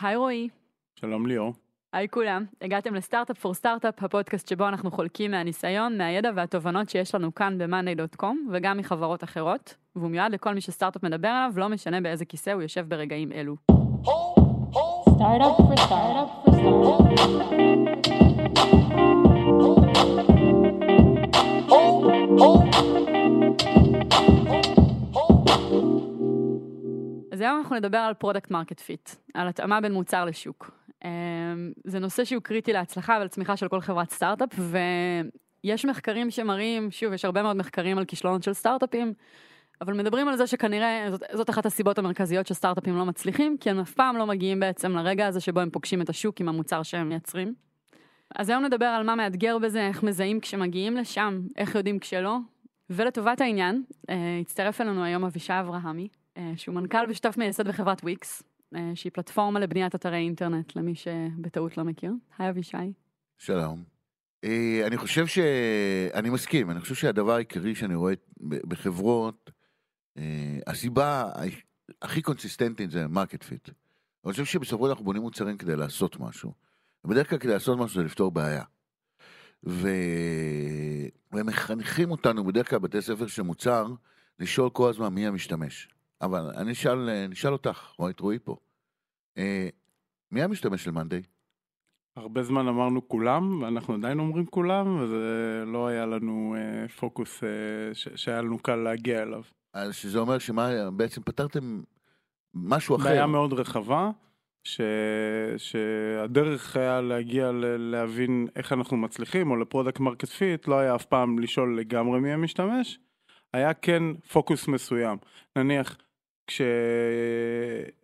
היי רועי. שלום ליאור. היי כולם, הגעתם לסטארט-אפ פור סטארט-אפ, הפודקאסט שבו אנחנו חולקים מהניסיון, מהידע והתובנות שיש לנו כאן ב-monday.com וגם מחברות אחרות, והוא מיועד לכל מי שסטארט-אפ מדבר עליו, לא משנה באיזה כיסא הוא יושב ברגעים אלו. Startup for startup for startup. אז היום אנחנו נדבר על product market fit, על התאמה בין מוצר לשוק. אמ, זה נושא שהוא קריטי להצלחה ולצמיחה של כל חברת סטארט-אפ, ויש מחקרים שמראים, שוב, יש הרבה מאוד מחקרים על כישלונות של סטארט-אפים, אבל מדברים על זה שכנראה זאת, זאת אחת הסיבות המרכזיות שסטארט-אפים לא מצליחים, כי הם אף פעם לא מגיעים בעצם לרגע הזה שבו הם פוגשים את השוק עם המוצר שהם מייצרים. אז היום נדבר על מה מאתגר בזה, איך מזהים כשמגיעים לשם, איך יודעים כשלא. ולטובת העניין, אה, הצטרף אלינו היום אבישי אברהמי, שהוא מנכ"ל ושותף מייסד בחברת וויקס, אה, שהיא פלטפורמה לבניית אתרי אינטרנט, למי שבטעות לא מכיר. היי אבישי. שלום. אה, אני חושב ש... אני מסכים, אני חושב שהדבר העיקרי שאני רואה בחברות, אה, הסיבה הכי קונסיסטנטית זה market fit. אני חושב שבסופו של דבר אנחנו בונים מוצרים כדי לעשות משהו. בדרך כלל כדי לעשות משהו זה לפתור בעיה. ו... ומחנכים אותנו בדרך כלל בתי ספר של מוצר, לשאול כל הזמן מי המשתמש. אבל אני אשאל, אני אשאל אותך, רואה את רועי פה. אה, מי המשתמש של מאנדיי? הרבה זמן אמרנו כולם, ואנחנו עדיין אומרים כולם, וזה לא היה לנו אה, פוקוס אה, ש- שהיה לנו קל להגיע אליו. אז שזה אומר שמה, בעצם פתרתם משהו אחר. בעיה מאוד רחבה, ש... שהדרך היה להגיע ל... להבין איך אנחנו מצליחים, או ל product market fit, לא היה אף פעם לשאול לגמרי מי המשתמש, היה כן פוקוס מסוים. נניח,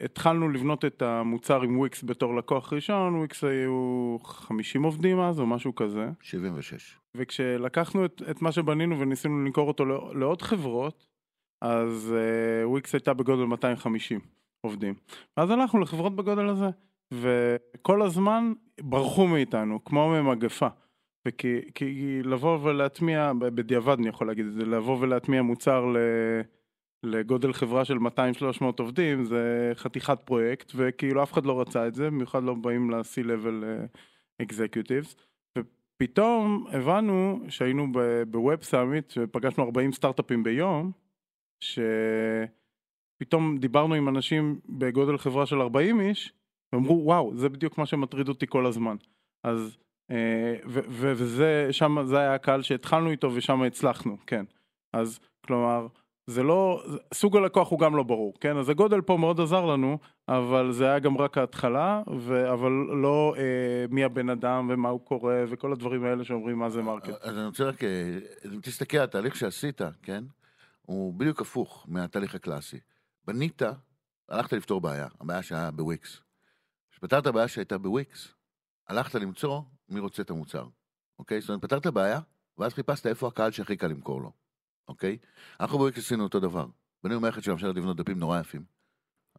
כשהתחלנו לבנות את המוצר עם וויקס בתור לקוח ראשון, וויקס היו 50 עובדים אז, או משהו כזה. 76. וכשלקחנו את, את מה שבנינו וניסינו למכור אותו לא- לעוד חברות, אז אה, וויקס הייתה בגודל 250 עובדים. ואז הלכנו לחברות בגודל הזה, וכל הזמן ברחו מאיתנו, כמו ממגפה. וכי כי לבוא ולהטמיע, בדיעבד אני יכול להגיד את זה, לבוא ולהטמיע מוצר ל, לגודל חברה של 200-300 עובדים, זה חתיכת פרויקט, וכאילו אף אחד לא רצה את זה, במיוחד לא באים ל-C-Level uh, Executives. פתאום הבנו שהיינו בווב סאמיט, שפגשנו 40 סטארט-אפים ביום, שפתאום דיברנו עם אנשים בגודל חברה של 40 איש, ואמרו וואו, זה בדיוק מה שמטריד אותי כל הזמן. אז, אה, וזה, שם, זה היה הקהל שהתחלנו איתו ושם הצלחנו, כן. אז כלומר, זה לא, סוג הלקוח הוא גם לא ברור, כן? אז הגודל פה מאוד עזר לנו, אבל זה היה גם רק ההתחלה, ו... אבל לא אה, מי הבן אדם ומה הוא קורא וכל הדברים האלה שאומרים מה זה market. אז אני רוצה רק, אה, תסתכל התהליך שעשית, כן? הוא בדיוק הפוך מהתהליך הקלאסי. בנית, הלכת לפתור בעיה, הבעיה שהיה בוויקס. כשפתרת בעיה שהייתה בוויקס, הלכת למצוא מי רוצה את המוצר, אוקיי? זאת אומרת, פתרת בעיה, ואז חיפשת איפה הקהל שהכי קל למכור לו, אוקיי? אנחנו בוויקס עשינו אותו דבר. בנינו מערכת שמאפשרת לבנות דפים נורא יפים,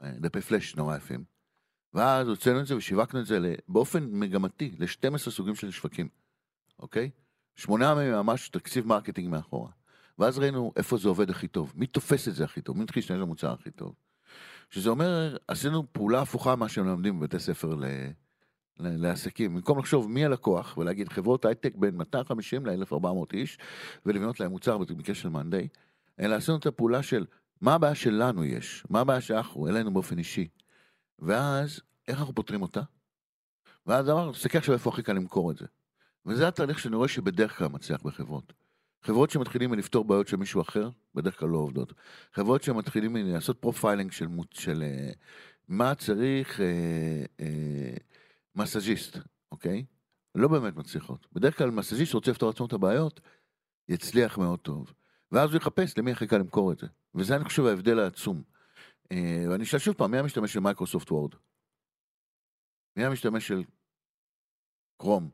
אה, דפי פלאש נורא יפים, ואז הוצאנו את זה ושיווקנו את זה באופן מגמתי ל-12 סוגים של שווקים, אוקיי? שמנו מעט ממש תקציב marketing מאחורה. ואז ראינו איפה זה עובד הכי טוב, מי תופס את זה הכי טוב, מי מתחיל להשתמש במוצר הכי טוב. שזה אומר, עשינו פעולה הפוכה ממה שמלמדים בבתי ספר ל... לעסקים, במקום לחשוב מי הלקוח ולהגיד חברות הייטק בין 250 ל-1400 איש ולבנות להם מוצר של מאנדיי, אלא עשינו את הפעולה של מה הבעיה שלנו יש, מה הבעיה שאנחנו, אלינו באופן אישי, ואז איך אנחנו פותרים אותה? ואז אמרנו, תסתכל עכשיו איפה הכי קל למכור את זה. וזה התהליך שאני רואה שבדרך כלל מצליח בחברות. חברות שמתחילים מלפתור בעיות של מישהו אחר, בדרך כלל לא עובדות. חברות שמתחילים מלעשות profiling של, מות- של אה, מה צריך אה, אה, מסאז'יסט, אוקיי? לא באמת מצליחות. בדרך כלל מסאז'יסט רוצה לפתור לעצמו את הבעיות, יצליח מאוד טוב. ואז הוא יחפש למי הכי קל למכור את זה. וזה אני חושב ההבדל העצום. אה, ואני אשאל שוב פעם, מי המשתמש של מייקרוסופט וורד? מי המשתמש של קרום?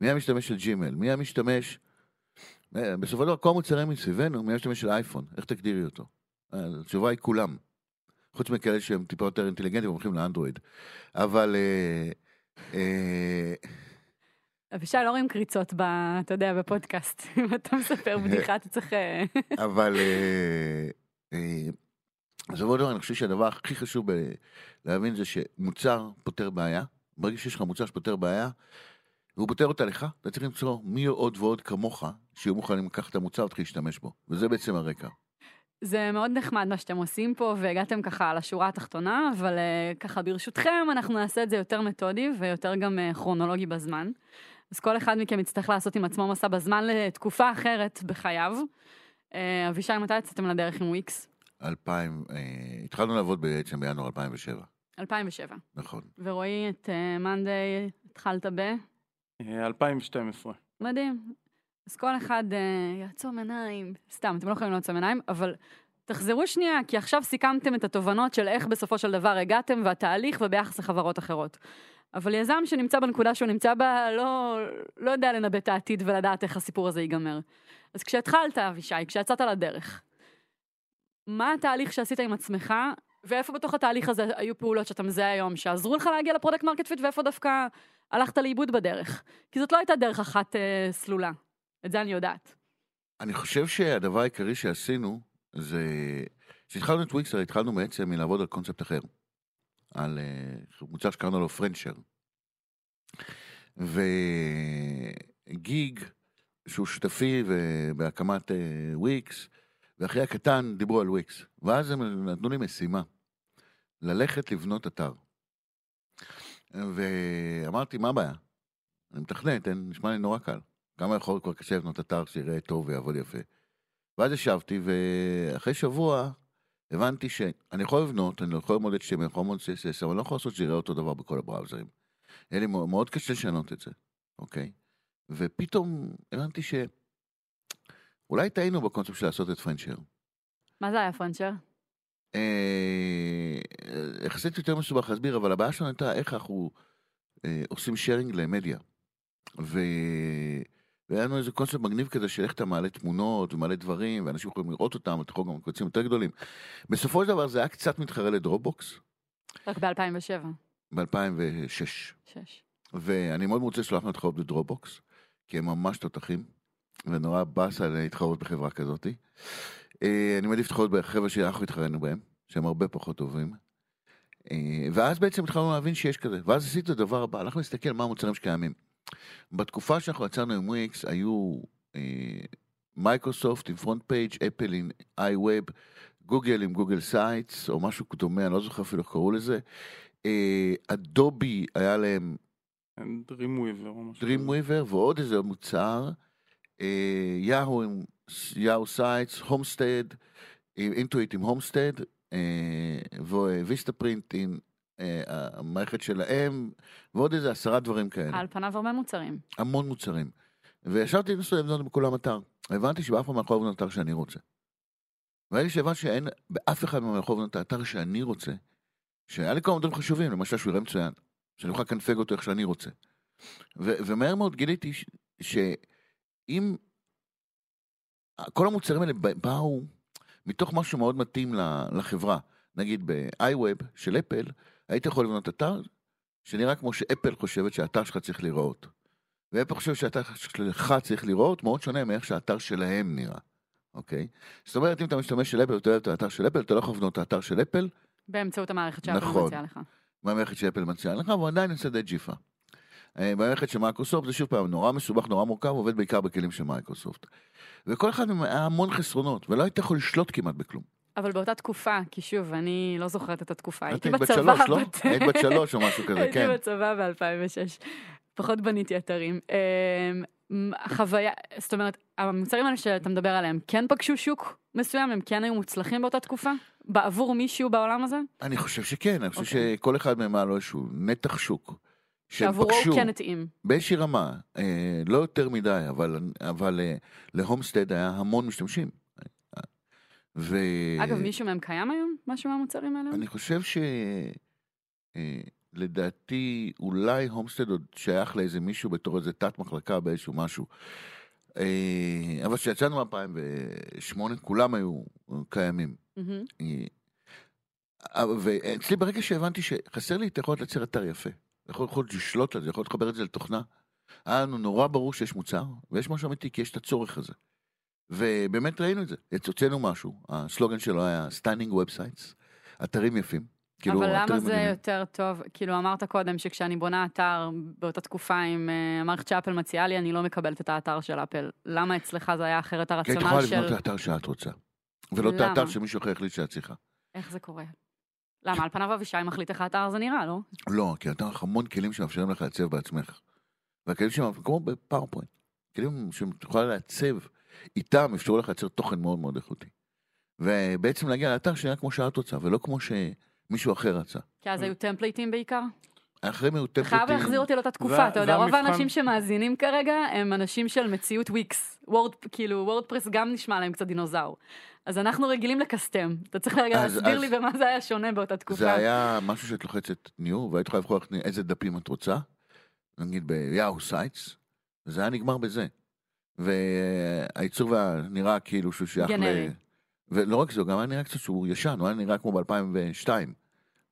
מי המשתמש של ג'ימל? מי המשתמש... אה, בסופו של דבר, כל המוצרים מסביבנו, מי המשתמש של אייפון? איך תגדירי אותו? אה, התשובה היא כולם. חוץ מכאלה שהם טיפה יותר אינטליגנטים והולכים לאנדרואיד. אבל... אה, אה, אבישי, לא רואים קריצות, ב, אתה יודע, בפודקאסט. אם אתה מספר בדיחה, אתה צריך... אה, אבל אז בסופו של דבר אני חושב שהדבר הכי חשוב להבין זה שמוצר פותר בעיה. ברגע שיש לך מוצר שפותר בעיה, והוא פותר אותה לך, אתה צריך למצוא מי עוד ועוד כמוך שיהיו מוכנים לקחת את המוצר ולהתחיל להשתמש בו. וזה בעצם הרקע. זה מאוד נחמד מה שאתם עושים פה, והגעתם ככה לשורה התחתונה, אבל uh, ככה ברשותכם אנחנו נעשה את זה יותר מתודי ויותר גם uh, כרונולוגי בזמן. אז כל אחד מכם יצטרך לעשות עם עצמו מסע בזמן לתקופה אחרת בחייו. Uh, אבישי, מתי יצאתם לדרך עם וויקס? 2000, אה, התחלנו לעבוד בעצם בינואר 2007, 2007. נכון. ורועי, את מאנדיי התחלת ב... אה, 2012. מדהים. אז כל אחד uh, יעצום עיניים, סתם, אתם לא יכולים לעצום עיניים, אבל תחזרו שנייה, כי עכשיו סיכמתם את התובנות של איך בסופו של דבר הגעתם והתהליך וביחס לחברות אחרות. אבל יזם שנמצא בנקודה שהוא נמצא בה, לא, לא יודע לנבא את העתיד ולדעת איך הסיפור הזה ייגמר. אז כשהתחלת, אבישי, כשיצאת לדרך, מה התהליך שעשית עם עצמך, ואיפה בתוך התהליך הזה היו פעולות שאתה מזהה היום, שעזרו לך להגיע ל product market fit, ואיפה דווקא הלכת לאיבוד בדרך? כי זאת לא הייתה דרך אחת אה, סלולה. את זה אני יודעת. אני חושב שהדבר העיקרי שעשינו זה... כשהתחלנו את וויקס, התחלנו בעצם מלעבוד על קונספט אחר. על uh, מוצר שקראנו לו פרנצ'ר. וגיג, שהוא שותפי בהקמת וויקס, ואחי הקטן דיברו על וויקס. ואז הם נתנו לי משימה, ללכת לבנות אתר. ואמרתי, מה הבעיה? אני מתכנת, נשמע לי נורא קל. כמה יכול כבר קשה לבנות אתר שיראה טוב ויעבוד יפה. ואז ישבתי, ואחרי שבוע הבנתי שאני יכול לבנות, אני יכול ללמוד את שם, אני יכול ללמוד CSS, אבל אני לא יכול לעשות שיראה אותו דבר בכל הבראוזרים. היה לי מאוד, קשה לשנות את זה, אוקיי? ופתאום הבנתי ש... אולי טעינו בקונספט של לעשות את פרנצ'ר. מה זה היה פרנצ'ר? אה, יחסית יותר מסובך להסביר, אבל הבעיה שלנו הייתה איך אנחנו אה, עושים שיירינג למדיה. ו... והיה לנו איזה קונספט מגניב כזה של איך אתה מעלה תמונות ומעלה דברים, ואנשים יכולים לראות אותם, אתה יכול גם קבצים יותר גדולים. בסופו של דבר זה היה קצת מתחרה לדרופבוקס רק ב-2007. ב-2006, שש. ואני מאוד מרוצה שלא אנחנו נתחרות בדרופבוקס, כי הם ממש תותחים, ונורא באסה להתחרות בחברה כזאת. אה, אני מעדיף להתחרות בחבר'ה שאנחנו התחרנו בהם, שהם הרבה פחות טובים. אה, ואז בעצם התחלנו להבין שיש כזה, ואז עשיתי את הדבר הבא, הלכנו להסתכל מה המוצרים שקיימים. בתקופה שאנחנו יצרנו עם וויקס היו אה, מייקרוסופט עם פרונט פייג', אפל עם איי-ווב, גוגל עם גוגל סייטס, או משהו דומה, אני לא זוכר אפילו איך קראו לזה. אה, אדובי היה להם Dreamweaver או משהו. Dreamweaver ועוד איזה מוצר, אה, יאהו עם יאהו סייטס, הומסטד, אינטואיט עם הומסטד, וויסטה פרינט עם אה, המערכת שלהם, ועוד איזה עשרה דברים כאלה. על פניו הרבה מוצרים. המון מוצרים. וישבתי לנסות לבנות בכולם אתר. הבנתי שבאף אחד מהם יכול לבנות אתר שאני רוצה. ברגע שהבנתי שאין באף אחד יכול לבנות את האתר שאני רוצה, שהיה לי כמה דברים חשובים, למשל שהוא יראה מצוין, שאני אוכל לקנפג אותו איך שאני רוצה. ומהר מאוד גיליתי ש- שאם כל המוצרים האלה באו מתוך משהו מאוד מתאים לחברה, נגיד ב-iWeb של אפל, היית יכול לבנות אתר שנראה כמו שאפל חושבת שהאתר שלך צריך להיראות. ואפל חושב שהאתר שלך צריך להיראות מאוד שונה מאיך שהאתר שלהם נראה, אוקיי? זאת אומרת, אם אתה משתמש של אפל ואתה אוהב את האתר של אפל, אתה לא יכול לבנות את האתר של אפל באמצעות המערכת שאפל נכון. מציעה לך. מהמערכת שאפל מציעה לך, והוא עדיין יוצא די ג'יפה. אה, במערכת של מייקרוסופט זה שוב פעם נורא מסובך, נורא מורכב, עובד בעיקר בכלים של מייקרוסופט. וכל אחד מהם היה המון חסרונות, ולא היית יכול לשלוט כמעט בכלום. אבל באותה תקופה, כי שוב, אני לא זוכרת את התקופה, הייתי את היית בת בצבא. שלוש, לא? היית בת שלוש או משהו כזה, הייתי כן. בצבא ב-2006. פחות בניתי אתרים. אמ, חוויה, זאת אומרת, המוצרים האלה שאתה מדבר עליהם, כן פגשו שוק מסוים? הם כן היו מוצלחים באותה תקופה? בעבור מישהו בעולם הזה? אני חושב שכן, אני חושב אוקיי. שכל אחד מהם היה לו איזשהו נתח שוק. שעבורו הוא כן התאים. באיזושהי רמה, אה, לא יותר מדי, אבל, אבל אה, להומסטד היה המון משתמשים. ו... אגב, מישהו מהם קיים היום? משהו מהמוצרים האלה? אני חושב ש... אה, לדעתי, אולי הומסטד עוד שייך לאיזה מישהו בתור איזה תת מחלקה באיזשהו משהו. אה, אבל כשיצאנו ב-2008, כולם היו קיימים. אה, ואצלי ברגע שהבנתי שחסר לי את היכולת לייצר אתר יפה, יכול יכול לשלוט על זה, יכול לחבר את זה לתוכנה, היה לנו נורא ברור שיש מוצר, ויש משהו אמיתי, כי יש את הצורך הזה. ובאמת ראינו את זה. הוצאנו משהו, הסלוגן שלו היה stunning websites, אתרים יפים. כאילו, אבל למה זה מדהימים. יותר טוב? כאילו, אמרת קודם שכשאני בונה אתר באותה תקופה עם אה, המערכת שאפל מציעה לי, אני לא מקבלת את האתר של אפל. למה אצלך זה היה אחרת כי היית הרציונל יכולה של... לבנות את האתר שאת רוצה. ולא את? האתר שמישהו אחר החליט שאת צריכה. איך זה קורה? למה? על פניו אבישי מחליט איך האתר הזה נראה, לא? לא, כי אתה לך המון כלים שמאפשרים לך לעצב בעצמך. והכלים שהם, כמו ב PowerPoint, כלים שאת יכולה לעצב, איתם אפשרו לך לייצר תוכן מאוד מאוד איכותי. ובעצם להגיע לאתר שנראה כמו שאת רוצה, ולא כמו שמישהו אחר רצה. כי אז היו טמפליטים בעיקר? אחרי היו אתה חייב להחזיר אותי לאותה תקופה, אתה יודע, רוב. האנשים שמאזינים כרגע הם אנשים של מציאות Wix. Word, כאילו, WordPress גם נשמע להם קצת דינוזאור. אז אנחנו רגילים ל custom. אתה צריך רגע להסביר לי במה זה היה שונה באותה תקופה. זה היה משהו שאת לוחצת new, והיית יכולה לבחור איזה דפים את רוצה, נגיד ב GeoCities, וזה היה נגמר בזה. והייצור נראה כאילו שהוא שייך גנרי. ולא רק זה, גם היה נראה קצת שהוא ישן, הוא היה נראה כמו ב-2002,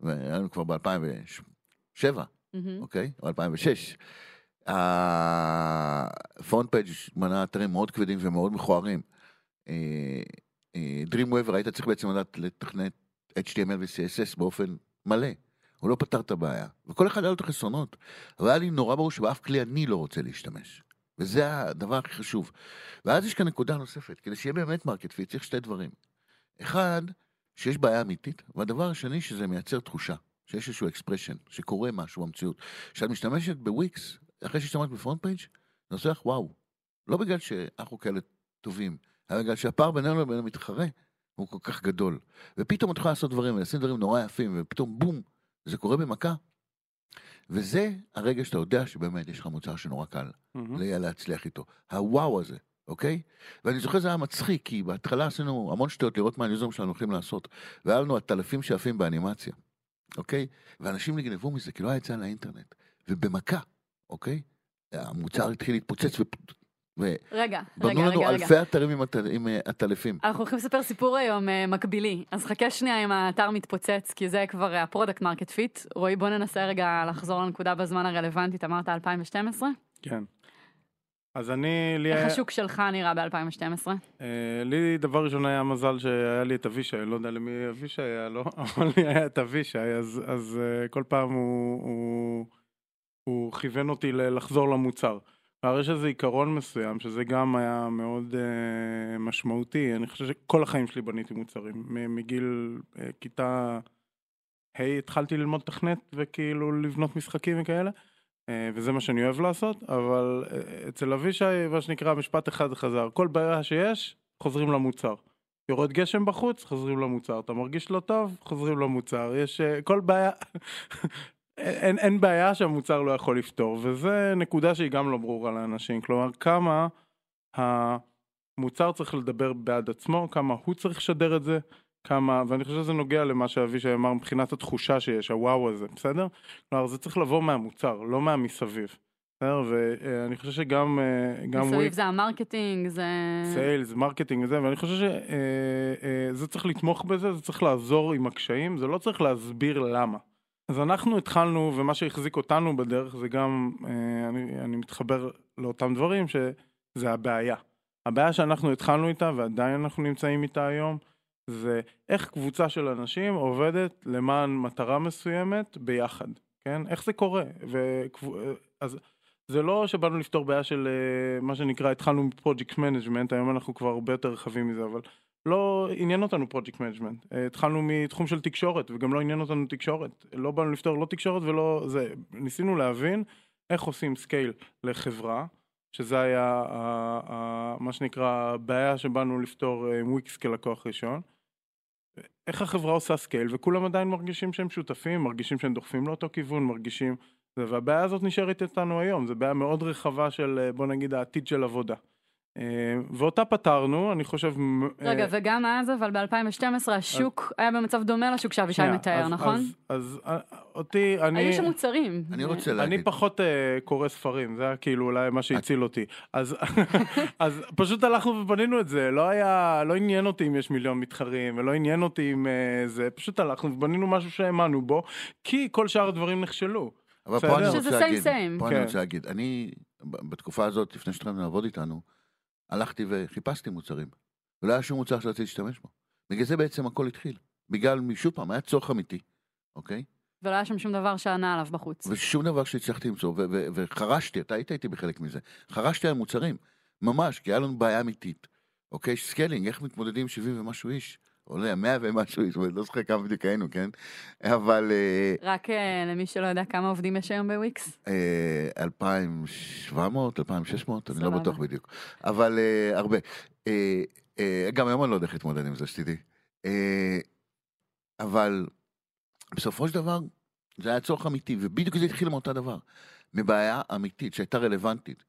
והיינו כבר ב-2007, מהמם. אוקיי? או 2006. ה FrontPage בנה אתרים מאוד כבדים ומאוד מכוערים. Dreamweaver היית צריך בעצם לדעת לתכנת HTML ו-CSS באופן מלא. הוא לא פתר את הבעיה. וכל אחד היה לו את החסרונות. אבל היה לי נורא ברור שבאף כלי אני לא רוצה להשתמש. וזה הדבר הכי חשוב. ואז יש כאן נקודה נוספת. כדי שיהיה באמת market fit צריך שתי דברים. אחד, שיש בעיה אמיתית, והדבר השני שזה מייצר תחושה. שיש איזשהו expression, שקורה משהו במציאות. כשאת משתמשת בוויקס, אחרי שהשתמשת ב FrontPage, זה עושה לך וואו. לא בגלל שאנחנו כאלה טובים, אלא בגלל שהפער בינינו לבין המתחרה הוא כל כך גדול. ופתאום את יכולה לעשות דברים ולשים דברים נורא יפים, ופתאום בום, זה קורה במכה. וזה הרגע שאתה יודע שבאמת יש לך מוצר שנורא קל. לה- להצליח איתו. הוואו הזה, אוקיי? ואני זוכר זה היה מצחיק, כי בהתחלה עשינו המון שטויות לראות מה היוזרים שלנו הולכים לעשות. והיה לנו עטלפים שעפים באנימציה, אוקיי? ואנשים נגנבו מזה, כי לא היה את זה על האינטרנט. ובמכה, אוקיי? המוצר התחיל להתפוצץ, רגע, רגע, לנו רגע, רגע. אלפי אתרים עם עט- עם אה, עטלפים. אנחנו הולכים לספר סיפור היום אה, מקבילי, אז חכה שנייה אם האתר מתפוצץ, כי זה כבר ה product market fit. רועי, בוא ננסה רגע לחזור לנקודה בזמן הרלוונטית, אמרת 2012? כן. אז אני, לי איך היה, השוק שלך נראה ב-2012? אה, לי דבר ראשון היה מזל שהיה לי את אבישי, לא יודע למי אבישי היה, לא? אבל לי היה את אבישי, אז, אז אה, כל פעם הוא, הוא, הוא כיוון אותי לחזור למוצר. והרי יש איזה עיקרון מסוים, שזה גם היה מאוד אה, משמעותי, אני חושב שכל החיים שלי בניתי מוצרים, מגיל אה, כיתה ה' התחלתי ללמוד תכנת וכאילו לבנות משחקים וכאלה. אה, וזה מה שאני אוהב לעשות, אבל אה, אצל אבישי, מה שנקרא, משפט אחד חזר. כל בעיה שיש, חוזרים למוצר. יורד גשם בחוץ, חוזרים למוצר. אתה מרגיש לא טוב, חוזרים למוצר. יש אה, כל בעיה, אין, אין בעיה שהמוצר לא יכול לפתור, וזה נקודה שהיא גם לא ברורה לאנשים. כלומר, כמה המוצר צריך לדבר בעד עצמו, כמה הוא צריך לשדר את זה, כמה, ואני חושב שזה נוגע למה שאבישי אמר מבחינת התחושה שיש, הוואו הזה, בסדר? כלומר, זה צריך לבוא מהמוצר, לא מהמסביב. בסדר? ואני חושב שגם אה, גם מסביב זה ה marketing, זה... sales, marketing וזה, ואני חושב שזה צריך לתמוך בזה, זה צריך לעזור עם הקשיים, זה לא צריך להסביר למה. אז אנחנו התחלנו, ומה שהחזיק אותנו בדרך זה גם, אה, אני, אני מתחבר לאותם דברים, שזה הבעיה. הבעיה שאנחנו התחלנו איתה, ועדיין אנחנו נמצאים איתה היום, זה איך קבוצה של אנשים עובדת למען מטרה מסוימת ביחד, כן? איך זה קורה? וקב... אז זה לא שבאנו לפתור בעיה של אה, מה שנקרא, התחלנו מ project management, היום אנחנו כבר הרבה יותר רחבים מזה, אבל לא עניין אותנו project management. התחלנו מתחום של תקשורת, וגם לא עניין אותנו תקשורת. לא באנו לפתור לא תקשורת ולא זה. ניסינו להבין איך עושים scale לחברה, שזה היה מה שנקרא הבעיה שבאנו לפתור אה, עם וויקס כלקוח ראשון. איך החברה עושה scale, וכולם עדיין מרגישים שהם שותפים, מרגישים שהם דוחפים לאותו כיוון, מרגישים... והבעיה הזאת נשארת איתנו היום, זו בעיה מאוד רחבה של, אה, בוא נגיד, העתיד של עבודה. אה, ואותה פתרנו, אני חושב... מ- רגע, אה, וגם אז, אבל ב-2012 השוק היה במצב דומה לשוק שאבישי מתאר, אז- נכון? אז, אז אה, אותי, אני... היו שם מוצרים. אני רוצה אני להגיד, פחות uh, קורא ספרים, זה היה כאילו אולי מה שהציל אותי. אז, אז פשוט הלכנו ובנינו את זה, לא היה, לא עניין אותי אם יש מיליון מתחרים, ולא עניין אותי אם uh, זה, פשוט הלכנו ובנינו משהו שהאמנו בו, כי כל שאר הדברים נכשלו. אבל? פה אני רוצה להגיד. פה כן. אני רוצה להגיד, אני, בתקופה הזאת, לפני שהתחלנו לעבוד איתנו, הלכתי וחיפשתי מוצרים. ולא היה שום מוצר שרציתי להשתמש בו. בגלל זה בעצם הכל התחיל. בגלל, שוב פעם, היה צורך אמיתי, אוקיי? ולא היה שם שום דבר שענה עליו בחוץ. ושום דבר שהצלחתי למצוא, ו- ו- וחרשתי, אתה היית איתי בחלק מזה, חרשתי על מוצרים, ממש, כי היה לנו בעיה אמיתית, אוקיי? scaling, איך מתמודדים עם 70 ומשהו איש? עולה 100 ומשהו איש, לא זוכר כמה בדיוק היינו, כן? אבל אה, רק אה, למי שלא יודע כמה עובדים יש היום בוויקס. אה, 2,700, 2,600, אני לא. בטוח בדיוק, אבל אה, הרבה. אה, אה, גם היום אני לא יודע איך להתמודד עם זה, שתדעי. אה, אבל בסופו של דבר, זה היה צורך אמיתי, ובדיוק זה התחיל מאותה דבר. מבעיה אמיתית שהייתה רלוונטית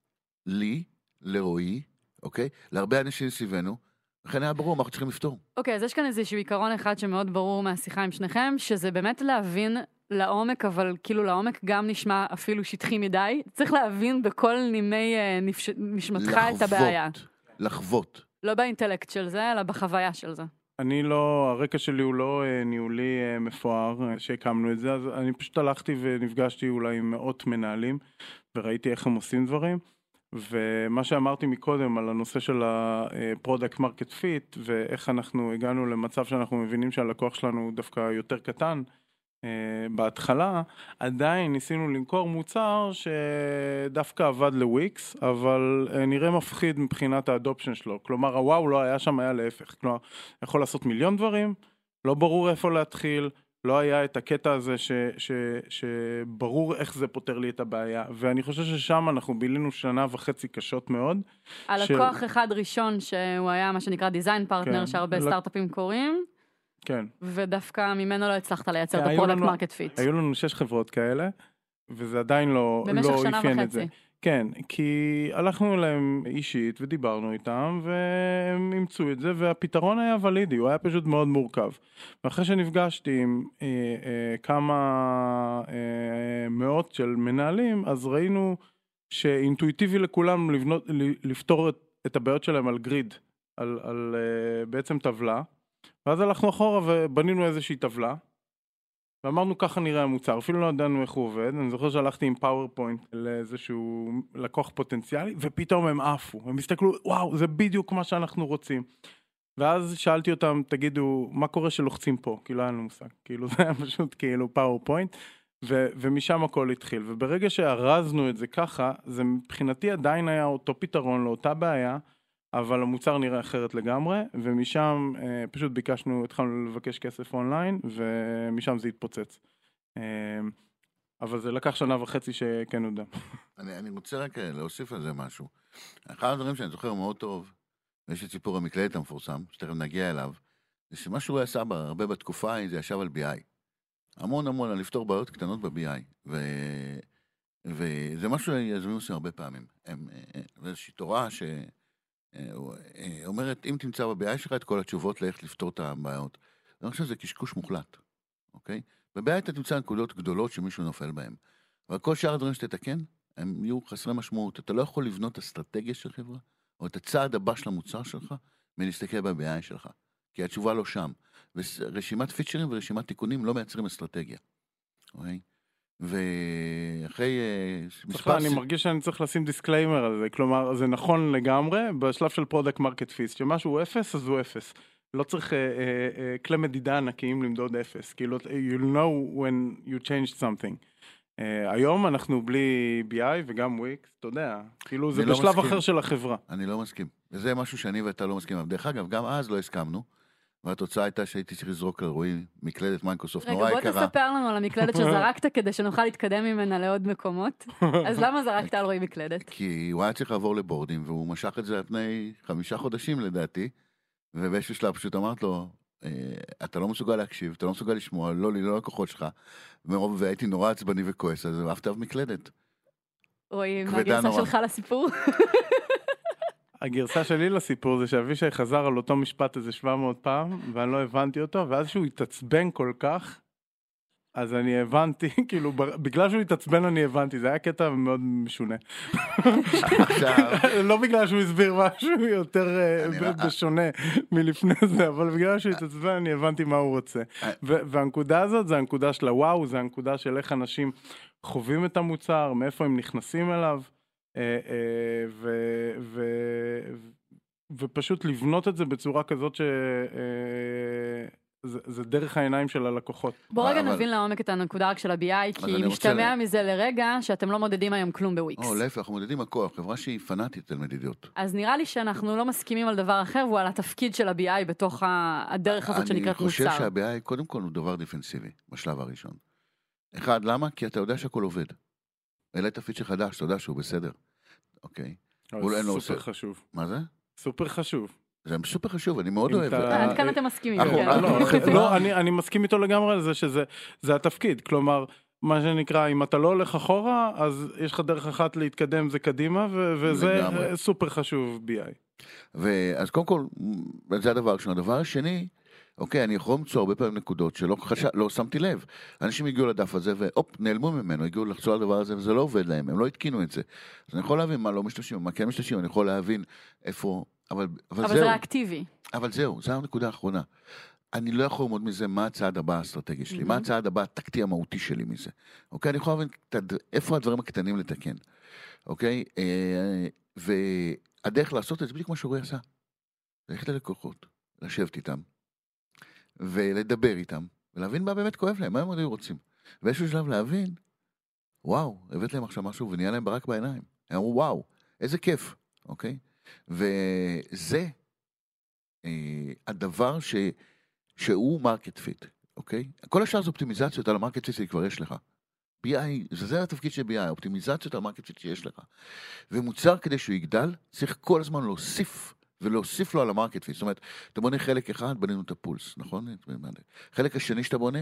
לי, לרועי, אוקיי? להרבה אנשים סביבנו, לכן היה ברור מה אנחנו צריכים לפתור. אוקיי, אז יש כאן איזשהו עיקרון אחד שמאוד ברור מהשיחה עם שניכם, שזה באמת להבין לעומק, אבל כאילו לעומק גם נשמע אפילו שטחי מדי. צריך להבין בכל נימי אה, נפש... נשמתך את הבעיה. לחוות. לא באינטלקט של זה, אלא בחוויה של זה. אני לא, הרקע שלי הוא לא אה, ניהולי אה, מפואר שהקמנו את זה, אז אני פשוט הלכתי ונפגשתי אולי עם מאות מנהלים וראיתי איך הם עושים דברים. ומה שאמרתי מקודם על הנושא של ה-product market fit ואיך אנחנו הגענו למצב שאנחנו מבינים שהלקוח שלנו הוא דווקא יותר קטן אה, בהתחלה, עדיין ניסינו למכור מוצר שדווקא עבד לוויקס, אבל אה, נראה מפחיד מבחינת האדופשן שלו. כלומר, הוואו לא היה שם, היה להפך. כלומר, יכול לעשות מיליון דברים, לא ברור איפה להתחיל, לא היה את הקטע הזה ש, ש, שברור איך זה פותר לי את הבעיה, ואני חושב ששם אנחנו בילינו שנה וחצי קשות מאוד. על ש- לקוח אחד ראשון שהוא היה מה שנקרא design partner, כן. שהרבה לק- סטארט-אפים קוראים, כן, ודווקא ממנו לא הצלחת לייצר את היו ה product market fit. היו לנו שש חברות כאלה, וזה עדיין לא, במשך לא שנה אפיין את זה. וחצי. כן, כי הלכנו אליהם אישית ודיברנו איתם והם אימצו את זה והפתרון היה ולידי, הוא היה פשוט מאוד מורכב. ואחרי שנפגשתי עם אה, אה, כמה אה, מאות של מנהלים, אז ראינו שאינטואיטיבי לכולם לבנות, לפתור את, את הבעיות שלהם על grid, על, על אה, בעצם טבלה. ואז הלכנו אחורה ובנינו איזושהי טבלה. ואמרנו ככה נראה המוצר, אפילו לא ידענו איך הוא עובד, אני זוכר שהלכתי עם PowerPoint לאיזשהו לקוח פוטנציאלי, ופתאום הם עפו, הם הסתכלו, וואו, זה בדיוק מה שאנחנו רוצים. ואז שאלתי אותם, תגידו, מה קורה שלוחצים פה? כי לא היה לנו מושג, כאילו זה היה פשוט כאילו פאורפוינט, ו- ומשם הכל התחיל. וברגע שארזנו את זה ככה, זה מבחינתי עדיין היה אותו פתרון לאותה בעיה, אבל המוצר נראה אחרת לגמרי, ומשם אה, פשוט ביקשנו, התחלנו לבקש כסף אונליין, ומשם זה התפוצץ. אה, אבל זה לקח שנה וחצי שכן הודע. אני, אני רוצה רק אה, להוסיף על זה משהו. אחד הדברים שאני זוכר מאוד טוב, ויש את סיפור המקלדת המפורסם, שתכף נגיע אליו, זה שמה שהוא עשה בה הרבה בתקופה ההיא, זה ישב על BI. המון המון על לפתור בעיות קטנות ב-BI. ו... וזה משהו שיזמים עושים הרבה פעמים. הם, אה, ואיזושהי תורה ש... אה, אה, אומרת, אם תמצא ב-BI שלך את כל התשובות לאיך לפתור את הבעיות. אני חושב שזה קשקוש מוחלט, אוקיי? ב-BI אתה תמצא נקודות גדולות שמישהו נופל בהן. אבל כל שאר הדברים שתתקן, הם יהיו חסרי משמעות. אתה לא יכול לבנות אסטרטגיה של חברה, או את הצעד הבא של המוצר שלך, מלהסתכל ב-BI שלך. כי התשובה לא שם. ורשימת פיצ'רים ורשימת תיקונים לא מייצרים אסטרטגיה. אוקיי? ואחרי אה, צריך, אני מרגיש שאני צריך לשים disclaimer על זה, כלומר זה נכון לגמרי בשלב של product market fit, שמשהו הוא אפס אז הוא אפס. לא צריך אה, אה, אה, כלי מדידה ענקיים למדוד אפס, כאילו you'll know when you changed something. אה, היום אנחנו בלי BI וגם וויקס, אתה יודע, כאילו זה לא בשלב מסכים. אחר של החברה. אני לא מסכים. וזה משהו שאני ואתה לא מסכים. דרך אגב, גם אז לא הסכמנו, והתוצאה הייתה שהייתי צריך לזרוק על רועי מקלדת מייקרוסופט נורא רגע, בוא יקרה. תספר לנו על המקלדת שזרקת כדי שנוכל להתקדם ממנה לעוד מקומות. אז למה זרקת על רועי מקלדת? כי הוא היה צריך לעבור לבורדים, והוא משך את זה על פני חמישה חודשים לדעתי, ובאיזשהו שלב פשוט אמרת לו, "אה, אתה לא מסוגל להקשיב, אתה לא מסוגל לשמוע, לא לי, לא ללקוחות שלך, מרוב- והייתי נורא עצבני וכועס, אז אהבת אב מקלדת. רועי, מה הגרסה. שלך לסיפור? הגרסה שלי לסיפור זה שאבישי חזר על אותו משפט איזה 700 פעם, ואני לא הבנתי אותו, ואז שהוא התעצבן כל כך, אז אני הבנתי, כאילו, בגלל שהוא התעצבן אני הבנתי, זה היה קטע מאוד משונה. לא בגלל שהוא הסביר משהו יותר אה, לא- בשונה מלפני זה, אבל בגלל שהוא התעצבן אני הבנתי מה הוא רוצה. אה. והנקודה הזאת זה הנקודה של הוואו, זה הנקודה של איך אנשים חווים את המוצר, מאיפה הם נכנסים אליו, אה, אה, ו- ו- ופשוט לבנות את זה בצורה כזאת ש... אה, זה, זה דרך העיניים של הלקוחות. בוא רגע אבל- נבין לעומק את הנקודה רק של ה-BI, כי רוצה משתמע ל- מזה לרגע שאתם לא מודדים היום כלום בוויקס. או, להפך, אנחנו מודדים הכל, חברה שהיא פנאטית על מדידות. אז נראה לי שאנחנו לא מסכימים על דבר אחר, והוא על התפקיד של ה-BI בתוך הדרך הזאת שנקראת אני חושב מוצר. שה-BI קודם כל הוא דבר דיפנסיבי, בשלב הראשון. אחד, למה? כי אתה יודע שהכל עובד. העלית פיצ'ר חדש, אתה יודע שהוא בסדר. אוקיי. אבל אולי אין לו סופר. חשוב. מה זה? סופר חשוב. זה סופר חשוב, אני מאוד אוהב. אתה- עד כאן אה, אתם מסכימים. כן. אה, לא, לא, אני, אני מסכים איתו לגמרי על זה שזה זה התפקיד, כלומר, מה שנקרא, אם אתה לא הולך אחורה, אז יש לך דרך אחת להתקדם, זה קדימה, וזה לגמרי. אה, סופר חשוב BI. ואז קודם כל, זה הדבר הראשון. הדבר השני, אוקיי, אני יכול למצוא הרבה פעמים נקודות שלא חש... לא שמתי לב. אנשים הגיעו לדף הזה והופ, נעלמו ממנו, הגיעו לחצור על הדבר הזה וזה לא עובד להם, הם לא התקינו את זה. אז אני יכול להבין מה לא משתמשים, מה כן משתמשים, אני יכול להבין איפה... אבל, אבל, אבל זהו, זה ריאקטיבי. אבל זהו, זו הנקודה האחרונה. אני לא יכול ללמוד מזה מה הצעד הבא האסטרטגי שלי, מהמם. מה הצעד הבא הטקטי המהותי שלי מזה. אוקיי, אני יכול להבין איפה הדברים הקטנים לתקן. אוקיי? אה, והדרך לעשות את זה בדיוק מה שאורי עשה. ללכת ללקוחות, לשבת איתם, ולדבר איתם, ולהבין מה באמת כואב להם, מה הם עוד היו רוצים. באיזשהו שלב להבין, וואו, הבאת להם עכשיו משהו ונהיה להם ברק בעיניים. הם אמרו, וואו, איזה כיף, אוקיי? וזה אה, הדבר ש, שהוא market fit, אוקיי? כל השאר זה אופטימיזציות על ה market fit שכבר יש לך. BI, זה התפקיד של BI, אופטימיזציות על market fit שיש לך. ומוצר כדי שהוא יגדל, צריך כל הזמן להוסיף, ולהוסיף לו על ה market fit. זאת אומרת, אתה בונה חלק אחד, בנינו את ה pulse, נכון? חלק השני שאתה בונה,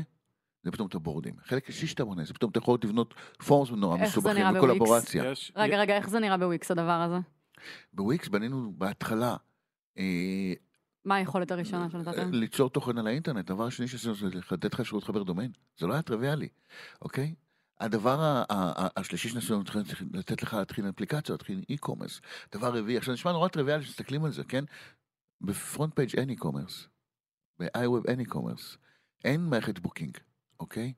זה פתאום את הבורדים. חלק השלישי שאתה בונה, זה פתאום אתה יכול לבנות forms נורא איך זה מסובכים? וקולבורציה. יש, רגע, רגע, איך זה נראה בוויקס הדבר הזה? בוויקס בנינו בהתחלה אה, מה היכולת הראשונה שנתתם? ליצור תוכן על האינטרנט, הדבר השני שעשינו זה לתת לך אפשרות לחבר דומיין, זה לא היה טריוויאלי, אוקיי? הדבר השלישי שעשינו, התחלנו לתת לך להתחיל אפליקציות, להתחיל e-commerce. דבר רביעי, עכשיו נשמע נורא טריוויאלי שמסתכלים על זה, כן? ב FrontPage אין e-commerce, ב-iWeb אין e-commerce, אין מערכת booking, אוקיי?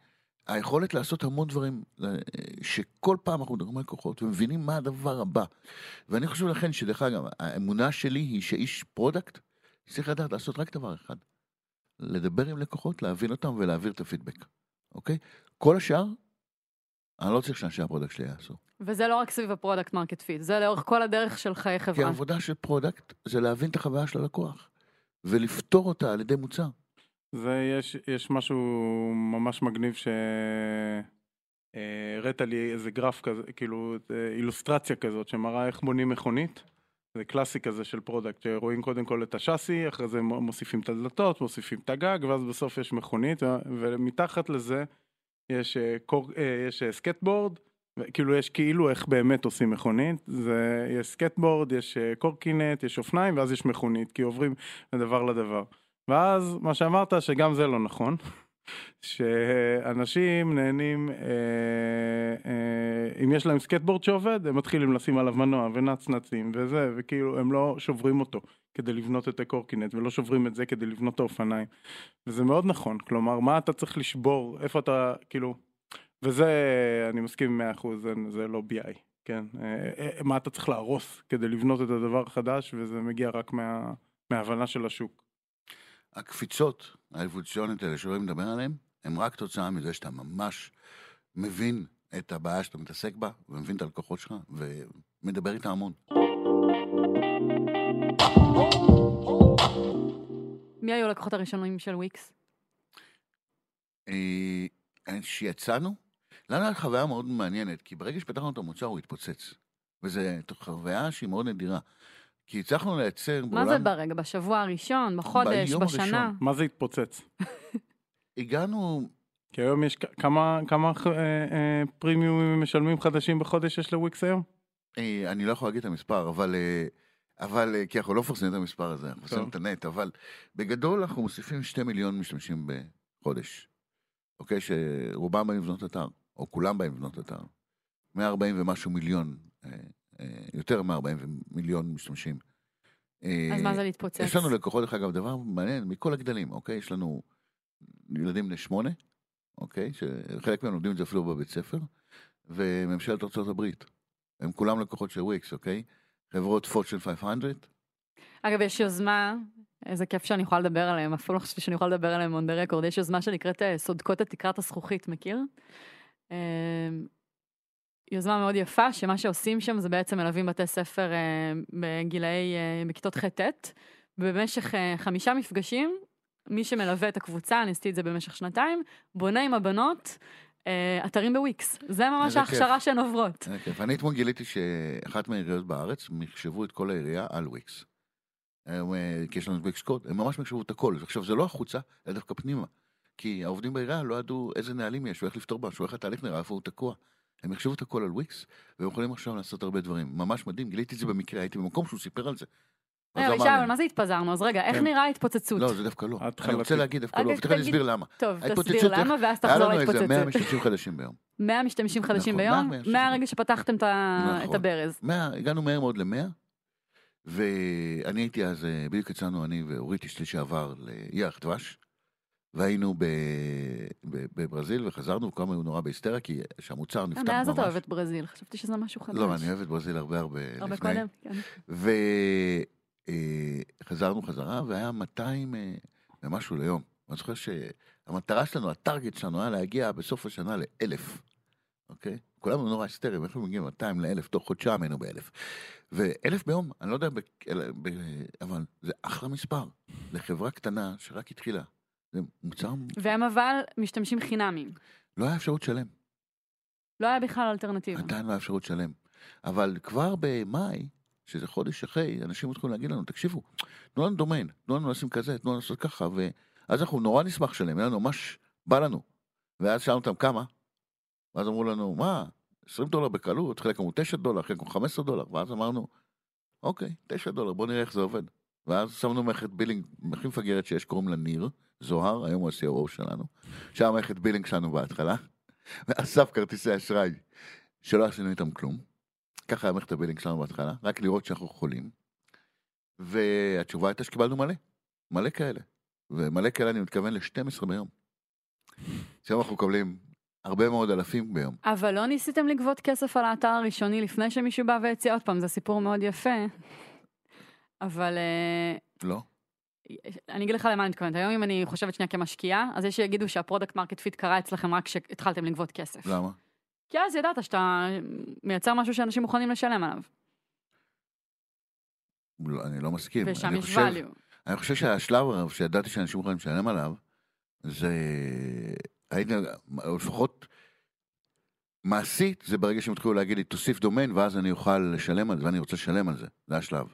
היכולת לעשות המון דברים, אה, שכל פעם אנחנו מדברים על לקוחות ומבינים מה הדבר הבא. ואני חושב לכן שדרך אגב, האמונה שלי היא שאיש product צריך לדעת לעשות רק דבר אחד, לדבר עם לקוחות, להבין אותם ולהעביר את הפידבק, אוקיי? כל השאר, אני לא צריך שאנשי ה product שלי יעשו. וזה לא רק סביב ה product market fit, זה לאורך כל הדרך של חיי כי חברה. העבודה של product זה להבין את החוויה של הלקוח, ולפתור אותה על ידי מוצר. זה יש, יש משהו ממש מגניב שהראית לי איזה גרף כזה, כאילו אה, אילוסטרציה כזאת שמראה איך בונים מכונית. זה קלאסי כזה של product, שרואים קודם כל את השאסי, אחרי זה מוסיפים את הדלתות, מוסיפים את הגג, ואז בסוף יש מכונית, ומתחת לזה יש, אה, קור, אה, יש אה, סקייטבורד, כאילו יש כאילו איך באמת עושים מכונית, זה, יש סקייטבורד, יש קורקינט, יש אופניים, ואז יש מכונית, כי עוברים מדבר לדבר. ואז מה שאמרת שגם זה לא נכון, שאנשים נהנים, אה, אה, אם יש להם סקייטבורד שעובד, הם מתחילים לשים עליו מנוע ונצנצים וזה, וכאילו הם לא שוברים אותו כדי לבנות את הקורקינט ולא שוברים את זה כדי לבנות את האופניים. וזה מאוד נכון, כלומר מה אתה צריך לשבור, איפה אתה, כאילו, וזה אני מסכים מאה אחוז, זה, זה לא BI, כן, אה, אה, מה אתה צריך להרוס כדי לבנות את הדבר החדש וזה מגיע רק מה, מההבנה של השוק. הקפיצות האבולוציוניות האלה שאוהבים לדבר עליהן, הן רק תוצאה מזה שאתה ממש מבין את הבעיה שאתה מתעסק בה, ומבין את הלקוחות שלך, ומדבר איתה המון. מי היו הלקוחות הראשונים של וויקס? אה, כשיצאנו, לנו הייתה חוויה מאוד מעניינת, כי ברגע שפתחנו את המוצר הוא התפוצץ. וזו חוויה שהיא מאוד נדירה. כי הצלחנו לייצר מה זה ברגע? בשבוע הראשון? בחודש? ביום בשנה? הראשון. מה זה התפוצץ? הגענו, כי היום יש כמה, כמה אה, אה, פרימיומים משלמים חדשים בחודש יש לוויקס היום? אה, אני לא יכול להגיד את המספר, אבל, אה, אבל אה, כי אנחנו לא מפרסמים את המספר הזה, אנחנו. מפרסמים את הנט, אבל בגדול אנחנו מוסיפים שתי מיליון משתמשים בחודש. אוקיי? שרובם באים לבנות אתר, או כולם באים לבנות אתר. 140 ומשהו מיליון, אה, אה, יותר מ-40 מיליון משתמשים. אז מה זה להתפוצץ? יש לנו לקוחות, דרך אגב, דבר מעניין, מכל הגדלים, אוקיי? יש לנו ילדים בני שמונה, אוקיי? שחלק מהם לומדים את זה אפילו בבית ספר, וממשלת ארצות הברית. הם כולם לקוחות של וויקס, אוקיי? חברות פורצ'ן 500, אגב, יש יוזמה, איזה כיף שאני יכולה לדבר עליהם, אפילו לא חשבתי שאני יכולה לדבר עליהם on the record, יש יוזמה שנקראת אה, סודקות את תקרת הזכוכית, מכיר? אה, יוזמה מאוד יפה, שמה שעושים שם זה בעצם מלווים בתי ספר אה, בגילאי, בכיתות ח'-ט', ובמשך אה, חמישה מפגשים, מי שמלווה את הקבוצה, אני עשיתי את זה במשך שנתיים, בונה עם הבנות אתרים בוויקס. זה ממש ההכשרה. שהן עוברות. כיף. אני אתמול גיליתי שאחת מהעיריות בארץ מחשבו את כל העירייה על וויקס. אה, כי יש לנו את וויקס קוד, הם ממש מחשבו את הכל. עכשיו, זה לא החוצה, אלא דווקא פנימה. כי העובדים בעירייה לא ידעו איזה נהלים יש, ואיך לפתור משהו, איך התהליך נראה, איפה הוא תקוע. הם מחשבו את הכל על וויקס, והם יכולים עכשיו לעשות הרבה דברים. ממש מדהים, גיליתי את זה במקרה, הייתי במקום שהוא סיפר על זה. רגע, ישי, אבל מה זה התפזרנו? אז רגע, איך כן. נראה ההתפוצצות? לא, זה דווקא לא. אני. רוצה להגיד דווקא רגע, לא, ותכף אני. אסביר למה. טוב, תסביר למה, ואז היה תחזור לנו איזה 100 להתפוצצות. משתמשים חדשים ביום. 100 משתמשים חדשים נכון, ביום, 100 משתמשים. מהרגע שפתחתם את נכון. הברז. 100, הגענו מהר מאוד למאה, ואני הייתי אז, אה, בדיוק יצאנו אני ואורית אשתי שעבר לירח דבש, והיינו ב... ב... בברזיל וחזרנו, וכמה היו נורא בהיסטריה, כי שהמוצר נפתח ממש. מאז אתה אוהב את ברזיל, חשבתי שזה משהו חדש. לא, אני אוהב את ברזיל הרבה הרבה הרבה לפני. קודם, כן. וחזרנו חזרה, והיה 200 אה, ומשהו ליום. אני זוכר שהמטרה שלנו, הטארגט שלנו היה להגיע בסוף השנה לאלף, אוקיי? כולנו נורא היסטריים, איך מגיעים 200 לאלף, תוך חודשיים היינו באלף. ואלף ביום, אני לא יודע, ב, ב, אבל זה אחלה מספר לחברה קטנה שרק התחילה. זה מוצר, והם אבל משתמשים חינמים. לא היה אפשרות שלם, לא היה בכלל אלטרנטיבה. עדיין לא היה אפשרות שלם. אבל כבר במאי, שזה חודש אחרי, אנשים התחילו להגיד לנו, תקשיבו, תנו לנו דומיין, תנו לנו לשים כזה, תנו לנו לעשות ככה, ואז אנחנו נורא נשמח לשלם, היה לנו ממש, בא לנו. ואז שאלנו אותם כמה, ואז אמרו לנו, מה, 20 דולר בקלות, חלק אמרו 9 דולר, חלק אמרו 15 דולר, ואז אמרנו, אוקיי, 9 דולר, בוא נראה איך זה עובד. ואז שמנו מערכת billing הכי מפגרת שיש, קוראים לה ניר, זוהר, היום הוא ה-COO שלנו, שם מערכת billing שלנו בהתחלה, ואסף כרטיסי אשראי, שלא עשינו איתם כלום. ככה היה מערכת ה billing שלנו בהתחלה, רק לראות שאנחנו יכולים. והתשובה הייתה שקיבלנו מלא, מלא כאלה. ומלא כאלה אני מתכוון ל-12 ביום. עכשיו אנחנו מקבלים הרבה מאוד אלפים ביום. אבל לא ניסיתם לגבות כסף על האתר הראשוני לפני שמישהו בא והציע עוד פעם, זה סיפור מאוד יפה. אבל אה, לא? אני אגיד לך למה אני מתכוונת. היום אם אני חושבת שנייה כמשקיעה, אז יש שיגידו שה product market fit קרה אצלכם רק כשהתחלתם לגבות כסף. למה? כי אז ידעת שאתה מייצר משהו שאנשים מוכנים לשלם עליו. לא, אני לא מסכים. ושם אני יש חושב- value. אני חושב שהשלב הרב שידעתי שאנשים יכולים לשלם עליו, זה... הייתי, לפחות מעשית, זה ברגע שהם התחילו להגיד לי, תוסיף דומיין, ואז אני אוכל לשלם על זה, ואני רוצה לשלם על זה. זה השלב.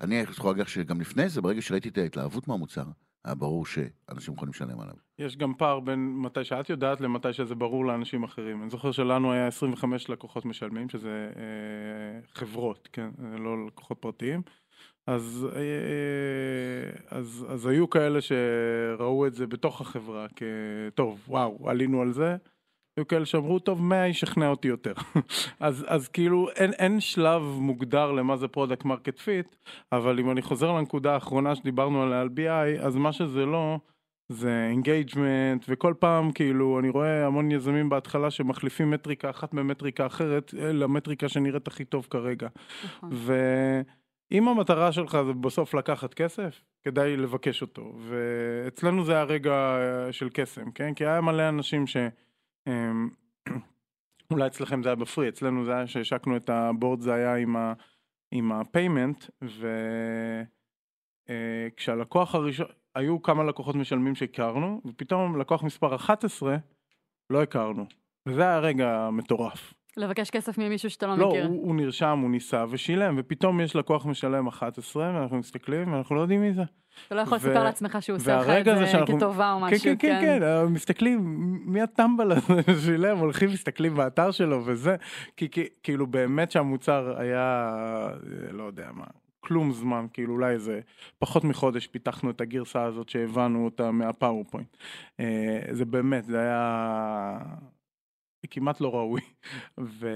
אני יכול להגיד שגם לפני זה, ברגע שראיתי את ההתלהבות מהמוצר, היה ברור שאנשים יכולים לשלם עליו. יש גם פער בין מתי שאת יודעת למתי שזה ברור לאנשים אחרים. אני זוכר שלנו היה 25 לקוחות משלמים, שזה אה, חברות, כן, לא לקוחות פרטיים. אז, אה, אז, אז היו כאלה שראו את זה בתוך החברה כטוב, וואו, עלינו על זה. היו כאלה שאמרו, טוב, 100 ישכנע אותי יותר. אז, אז כאילו אין, אין שלב מוגדר למה זה product market fit, אבל אם אני חוזר לנקודה האחרונה שדיברנו עליה על BI, אז מה שזה לא, זה engagement, וכל פעם כאילו אני רואה המון יזמים בהתחלה שמחליפים מטריקה אחת במטריקה אחרת אה, למטריקה שנראית הכי טוב כרגע. נכון. ואם המטרה שלך זה בסוף לקחת כסף, כדאי לבקש אותו. ואצלנו זה היה רגע אה, של קסם, כן? כי היה מלא אנשים ש... אמ, אולי אצלכם זה היה ב free, אצלנו זה היה שהשקנו את ה board זה היה עם, ה, עם ה payment, וכשהלקוח הראשון, היו כמה לקוחות משלמים שהכרנו, ופתאום לקוח מספר 11 לא הכרנו. וזה היה רגע מטורף. לבקש כסף ממישהו שאתה לא לא, מכיר. הוא, הוא נרשם, הוא ניסה ושילם, ופתאום יש לקוח משלם 11, ואנחנו מסתכלים, ואנחנו לא יודעים מי זה. אתה לא יכול לספר לעצמך שהוא עושה לך את זה שאנחנו- כטובה או כן, משהו, כן, כן, כן, אה, מסתכלים, מי הטמבל הזה ששילם, הולכים, מסתכלים באתר שלו וזה, כי כי- כאילו באמת שהמוצר היה, אה, לא יודע מה, כלום זמן, כאילו אולי איזה פחות מחודש פיתחנו את הגרסה הזאת שהבנו אותה מהפאורפוינט. אה, זה באמת, זה היה כמעט לא ראוי, ו...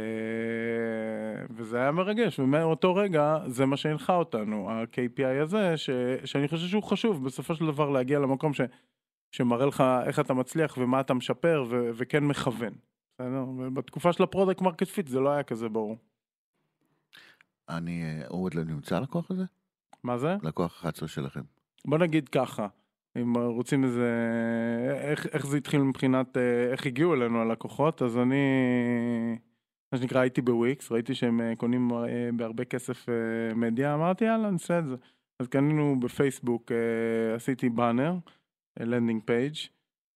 וזה היה מרגש, ומאותו רגע זה מה שהנחה אותנו, ה-KPI הזה, ש... שאני חושב שהוא חשוב בסופו של דבר להגיע למקום ש... שמראה לך איך אתה מצליח ומה אתה משפר ו... וכן מכוון. בסדר? ובתקופה של ה product market fit זה לא היה כזה ברור. אני, אה, הוא עוד לא נמצא הלקוח הזה? מה זה? לקוח 11 שלכם. בוא נגיד ככה, אם רוצים איזה, איך, איך זה התחיל מבחינת, אה, איך הגיעו אלינו הלקוחות, אז אני, מה שנקרא, הייתי בוויקס, ראיתי שהם אה, קונים אה, בהרבה כסף מדיה, אמרתי יאללה, נעשה את זה. אז קנינו בפייסבוק, עשיתי באנר, landing page,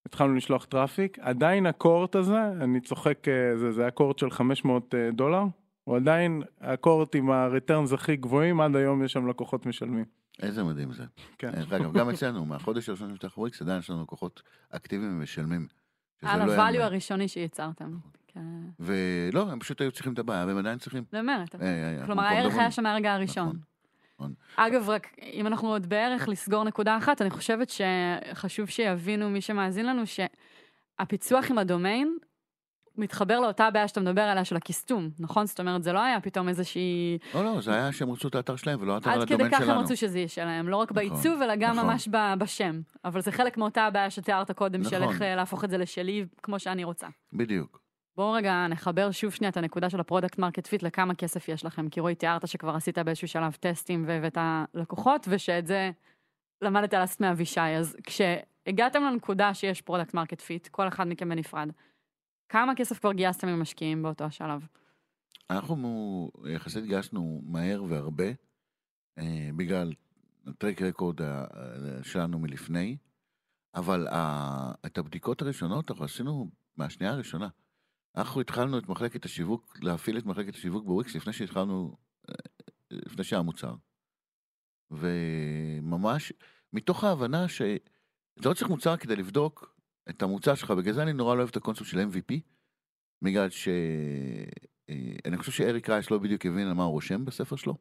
התחלנו לשלוח traffic, עדיין ה cohort הזה, אני צוחק, זה, זה היה cohort של 500 אה, דולר, הוא עדיין ה cohort עם ה returns הכי גבוהים, עד היום יש שם לקוחות משלמים. איזה מדהים זה. כן. דרך אגב, גם אצלנו, מהחודש הראשון שנפתח וויקס, עדיין יש לנו לקוחות אקטיביים ומשלמים. על לא ה value. הראשוני שיצרתם. כן. ולא, הם פשוט היו צריכים את הבעיה, והם עדיין צריכים. אני אומרת, אה, אה, אנחנו כלומר כבר הערך היה שם מהרגע הראשון. נכון, נכון. אגב, רק אם אנחנו עוד בערך לסגור נקודה אחת, אני חושבת שחשוב שיבינו מי שמאזין לנו שהפיצוח עם הדומיין מתחבר לאותה בעיה שאתה מדבר עליה של הכיסטום, נכון? זאת אומרת, זה לא היה פתאום איזושהי... לא, לא, זה היה שהם רצו את האתר שלהם ולא האתר על עד כדי הדומיין ככה הם שלנו. רצו שזה יהיה שלהם, לא רק נכון, בעיצוב, אלא גם נכון. ממש בשם. אבל זה חלק מאותה הבעיה שתיארת קודם, של נכון. איך אה, להפוך את זה לשלי כמו שאני רוצה. בדיוק. בואו רגע נחבר שוב שנייה את הנקודה של ה product market fit לכמה כסף יש לכם, כי רועי תיארת שכבר עשית באיזשהו שלב טסטים והבאת לקוחות, ושאת זה למדת לעשות מאבישי. אז כשהגעתם לנקודה שיש product market fit, כל אחד מכם בנפרד, כמה כסף כבר גייסתם ממשקיעים באותו השלב? אנחנו יחסית גייסנו מהר והרבה, אה, בגלל ה track record ה- ה- שלנו מלפני, אבל את הבדיקות הראשונות אנחנו עשינו מהשנייה הראשונה. אנחנו התחלנו את מחלקת השיווק, להפעיל את מחלקת השיווק בוויקס לפני שהתחלנו, אה, לפני שהיה מוצר. וממש, מתוך ההבנה שאתה לא צריך מוצר כדי לבדוק את המוצר שלך, בגלל זה אני נורא לא אוהב את הקונספט של MVP, בגלל ש... אה, אני חושב שאריק רייס לא בדיוק הבין על מה הוא רושם בספר שלו,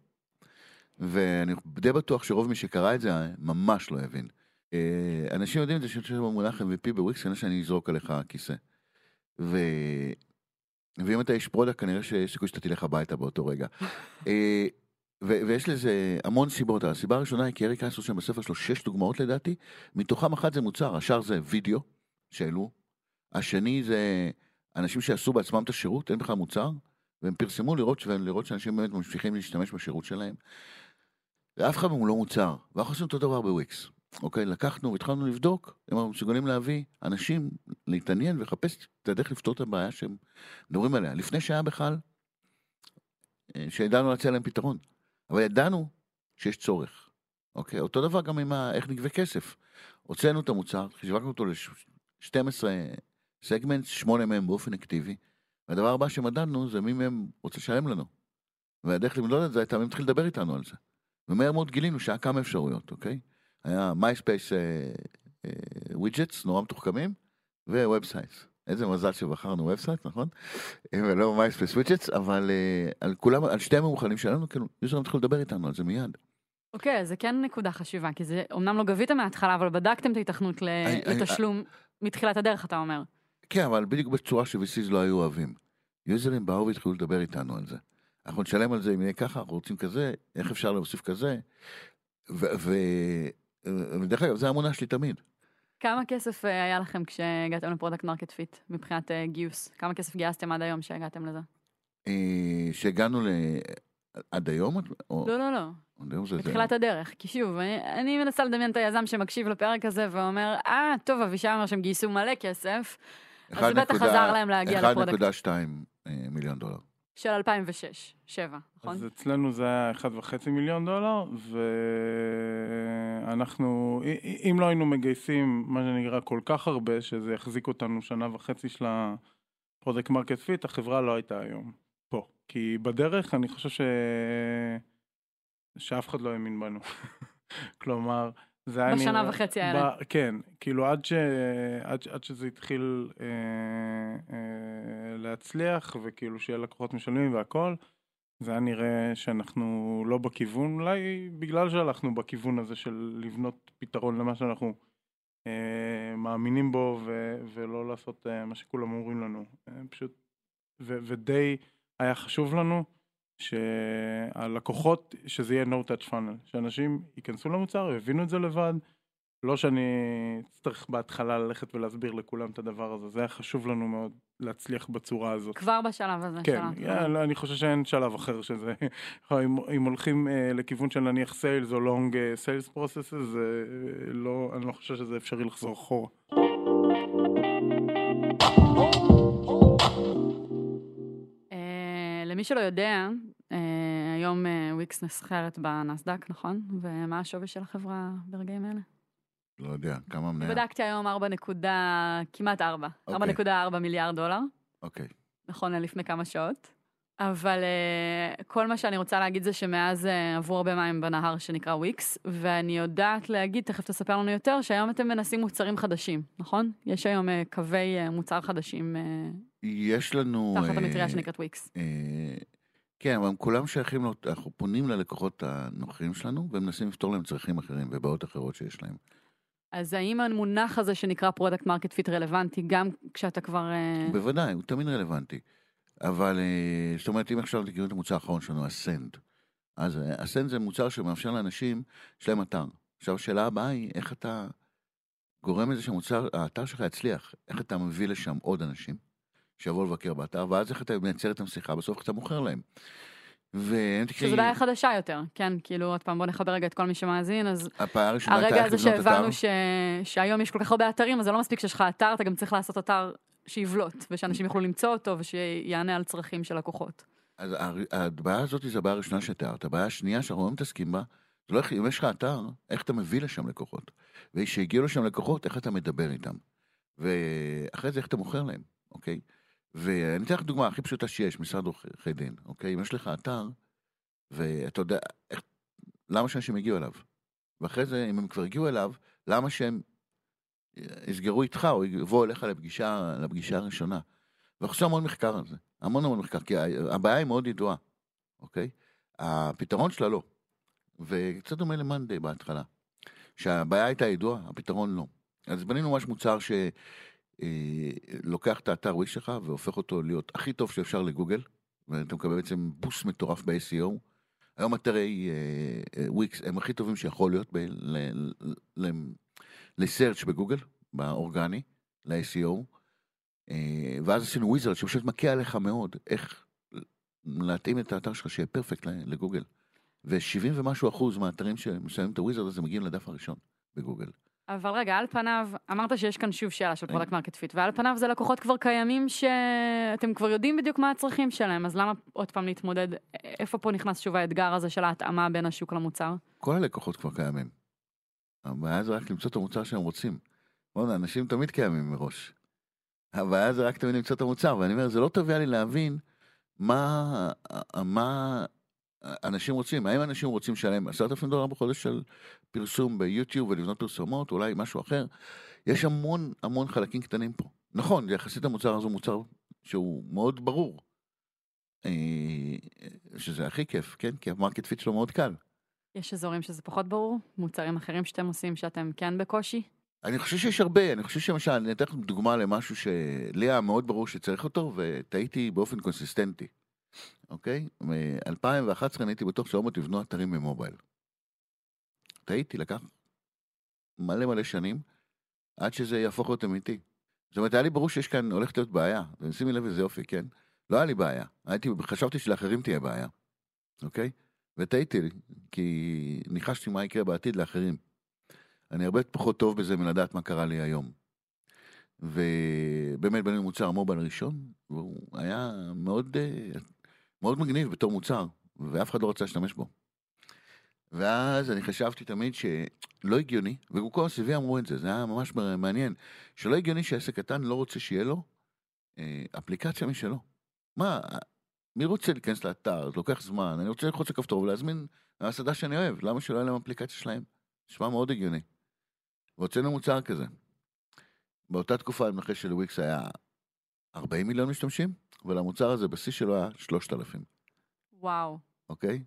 ואני די בטוח שרוב מי שקרא את זה ממש לא הבין. אה, אנשים יודעים את זה שאני חושב במונח MVP בוויקס, כנראה שאני אזרוק עליך כיסא. ו... ואם אתה איש product, כנראה שיש סיכוי שאתה תלך הביתה באותו רגע. אה, ו- ויש לזה המון סיבות. הסיבה הראשונה היא כי אריק רייס רושם בספר שלו שש דוגמאות לדעתי, מתוכם אחת זה מוצר, השאר זה וידאו שהעלו, השני זה אנשים שעשו בעצמם את השירות, אין בכלל מוצר, והם פרסמו לראות, לראות שאנשים באמת ממשיכים להשתמש בשירות שלהם. ואף אחד מהם לא מוצר, ואנחנו עושים אותו דבר בוויקס. אוקיי, לקחנו והתחלנו לבדוק אם אנחנו מסוגלים להביא אנשים להתעניין ולחפש את הדרך לפתור את הבעיה שהם מדברים עליה. לפני שהיה בכלל, אה, שידענו להציע להם פתרון. אבל ידענו שיש צורך. אוקיי, אותו דבר גם עם ה... איך נגבה כסף. הוצאנו את המוצר, חישבנו אותו ל-12 סגמנט, שמונה מהם באופן אקטיבי, והדבר הבא שמדדנו זה מי מהם רוצה לשלם לנו. והדרך למדוד את זה הייתה מי מתחיל לדבר איתנו על זה. ומהר מאוד גילינו שהיה כמה אפשרויות, אוקיי? היה MySpace widgets, נורא מתוחכמים, websites. איזה מזל שבחרנו website, נכון? אה, ולא MySpace widgets, אבל אה, על כולם, על שתי המאוחלים שלנו, כאילו, יוזרים התחילו לדבר איתנו על זה מיד. אוקיי, אז זה כן נקודה חשובה, כי זה, אמנם לא גביתם מההתחלה, אבל בדקתם את ההיתכנות לתשלום מתחילת הדרך, אתה אומר. כן, אבל בדיוק בצורה ש-VCs לא היו אוהבים. יוזרים באו והתחילו לדבר איתנו על זה. אנחנו נשלם על זה אם יהיה ככה, אנחנו רוצים כזה, איך אפשר להוסיף כזה. ודרך אגב, זו האמונה שלי תמיד. כמה כסף אה, היה לכם כשהגעתם ל product market fit, מבחינת אה, גיוס? כמה כסף גייסתם עד היום שהגעתם לזה? אה, שהגענו ל... עד היום? או... לא, לא, לא. עד היום זה... בתחילת הדרך. כי שוב, אני, אני מנסה לדמיין את היזם שמקשיב לפרק הזה ואומר, אה, טוב, אבישי אומר שהם גייסו מלא כסף, אז זה בטח עזר להם להגיע לפרודקט 1.2 אה, מיליון דולר. של 2006, 7, נכון? אז אצלנו זה היה 1.5 מיליון דולר, ואנחנו, אם לא היינו מגייסים, מה שנקרא, כל כך הרבה, שזה יחזיק אותנו שנה וחצי של ה product market fit, החברה לא הייתה היום. כי בדרך אני חושב ש... שאף אחד לא האמין בנו. כלומר, זה היה בשנה נראה- וחצי האלה. ב... כן, כאילו עד, ש... עד, ש- עד שזה התחיל אה, אה, להצליח, וכאילו שיהיה לקוחות משלמים והכל, זה היה נראה שאנחנו לא בכיוון, אולי בגלל שהלכנו בכיוון הזה של לבנות פתרון למה שאנחנו אה, מאמינים בו, ו... ולא לעשות אה, מה שכולם אומרים לנו. אה, פשוט, ו... ודי היה חשוב לנו שהלקוחות, שזה יהיה no touch funnel, שאנשים ייכנסו למוצר, יבינו את זה לבד, לא שאני אצטרך בהתחלה ללכת ולהסביר לכולם את הדבר הזה, זה היה חשוב לנו מאוד להצליח בצורה הזאת. כבר בשלב הזה כן, yeah, אני חושב שאין שלב אחר שזה, אם, אם הולכים אה, לכיוון של נניח sales או long sales process, אני לא חושב שזה אפשרי לחזור אחורה. שלא יודע, אה, היום אה, וויקס נסחרת בנסדק, נכון? ומה השווי של החברה ברגעים אלה? לא יודע, כמה מניה? בדקתי היום 4 נקודה, כמעט 4, אוקיי. 4.4 מיליארד דולר, אוקיי. נכון ללפני כמה שעות. אבל uh, כל מה שאני רוצה להגיד זה שמאז uh, עברו הרבה מים בנהר שנקרא וויקס, ואני יודעת להגיד, תכף תספר לנו יותר, שהיום אתם מנסים מוצרים חדשים, נכון? יש היום uh, קווי uh, מוצר חדשים uh, יש לנו... תחת אה, המטריה שנקראת וויקס. אה, כן, אבל הם כולם שייכים, לאות- אנחנו פונים ללקוחות הנוכחים שלנו, ומנסים לפתור להם צרכים אחרים ובעיות אחרות שיש להם. אז האם המונח הזה שנקרא product market fit רלוונטי גם כשאתה כבר... uh, בוודאי, הוא תמיד רלוונטי. אבל, אה, זאת אומרת, אם עכשיו תקראו את המוצר האחרון שלנו, Ascend. אז אה, Ascend זה מוצר שמאפשר לאנשים, יש להם אתר. עכשיו, השאלה הבאה היא, איך אתה גורם לזה שהמוצר, האתר שלך יצליח? איך אתה מביא לשם עוד אנשים שיבואו לבקר באתר, ואז איך אתה מייצר איתם שיחה, בסוף אתה מוכר להם. ואם תקראי, שזו בעיה חדשה יותר, כן, כאילו עוד פעם בוא נחבר רגע את כל מי שמאזין, אז הרגע הזה שהבנו. ש... שהיום יש כל כך הרבה אתרים, אז זה לא מספיק שיש לך אתר, אתה גם צריך לעשות אתר שיבלוט, ושאנשים יוכלו למצוא אותו ושיענה על צרכים של לקוחות. אז הבעיה הזאת זו הבעיה הראשונה שתיארת. הבעיה השנייה שאנחנו לא מתעסקים בה, זה לא איך, אם יש לך אתר, איך אתה מביא לשם לקוחות. וכשהגיעו לשם לקוחות, איך אתה מדבר איתם. ואחרי זה איך אתה מוכר להם, אוקיי? ואני אתן לך דוגמה הכי פשוטה שיש, משרד עורכי דין, אוקיי? אם יש לך אתר, ואתה יודע, איך, למה שאנשים יגיעו אליו? ואחרי זה, אם הם כבר הגיעו אליו, למה שהם יסגרו איתך או יבואו אליך לפגישה, לפגישה הראשונה? ואנחנו עושים המון מחקר על זה, המון המון מחקר, כי הבעיה היא מאוד ידועה, אוקיי? הפתרון שלה לא. וקצת דומה למאנדי בהתחלה. שהבעיה הייתה ידועה, הפתרון לא. אז בנינו ממש מוצר שלוקח את האתר וויקס שלך והופך אותו להיות הכי טוב שאפשר לגוגל, ואתה מקבל בעצם בוסט מטורף ב-SEO. היום אתרי אה, אה, וויקס הם הכי טובים שיכול להיות ב- לסרצ' בגוגל, באורגני, ל-SEO. אה, ואז עשינו wizard שפשוט מכה עליך מאוד איך להתאים את האתר שלך שיהיה perfect לגוגל. ו-70 ומשהו אחוז מהאתרים שמסיימים את ה wizard הזה מגיעים לדף הראשון בגוגל. אבל רגע, על פניו, אמרת שיש כאן שוב שאלה של. product market fit, ועל פניו זה לקוחות כבר קיימים שאתם כבר יודעים בדיוק מה הצרכים שלהם, אז למה עוד פעם להתמודד, איפה פה נכנס שוב האתגר הזה של ההתאמה בין השוק למוצר? כל הלקוחות כבר קיימים. הבעיה זה רק למצוא את המוצר שהם רוצים. בוא'נה, אנשים תמיד קיימים מראש. הבעיה זה רק תמיד למצוא את המוצר, ואני אומר, זה לא טבעי לי להבין מה, מה אנשים רוצים. האם אנשים רוצים לשלם עשרת אלפים דולר בחודש של פרסום ביוטיוב ולבנות פרסומות, אולי משהו אחר? יש המון המון חלקים קטנים פה. נכון, יחסית המוצר הזה הוא מוצר שהוא מאוד ברור. אה, שזה הכי כיף, כן? כי ה market fit שלו מאוד קל. יש אזורים שזה פחות ברור? מוצרים אחרים שאתם עושים שאתם כן בקושי? אני חושב שיש הרבה, אני חושב שלמשל, אני אתן לכם דוגמה למשהו שלי היה מאוד ברור שצריך אותו, וטעיתי באופן קונסיסטנטי, אוקיי? מ-2011 אני הייתי בטוח שהומות יבנו אתרים במובייל. טעיתי, לקח מלא מלא שנים, עד שזה יהפוך להיות אמיתי. זאת אומרת, היה לי ברור שיש כאן, הולכת להיות בעיה, ושימי לב איזה יופי, כן? לא היה לי בעיה, הייתי, חשבתי שלאחרים תהיה בעיה, אוקיי? וטעיתי, כי ניחשתי מה יקרה בעתיד לאחרים. אני הרבה פחות טוב בזה מלדעת מה קרה לי היום. ובאמת בנינו מוצר מובייל ראשון, והוא היה מאוד, אה, מאוד מגניב בתור מוצר, ואף אחד לא רצה להשתמש בו. ואז אני חשבתי תמיד שלא הגיוני, וגם כל הסביבי אמרו את זה, זה היה ממש מעניין, שלא הגיוני שעסק קטן לא רוצה שיהיה לו אה, אפליקציה משלו. מה, מי רוצה להיכנס לאתר, זה לוקח זמן, אני רוצה ללחוץ על כפתור ולהזמין מהסעדה שאני אוהב, למה שלא יהיה להם אפליקציה שלהם? נשמע מאוד הגיוני. והוצאנו מוצר כזה. באותה תקופה המנחה של וויקס היה 40 מיליון משתמשים, ולמוצר הזה בשיא שלו היה 3,000, וואו. אוקיי?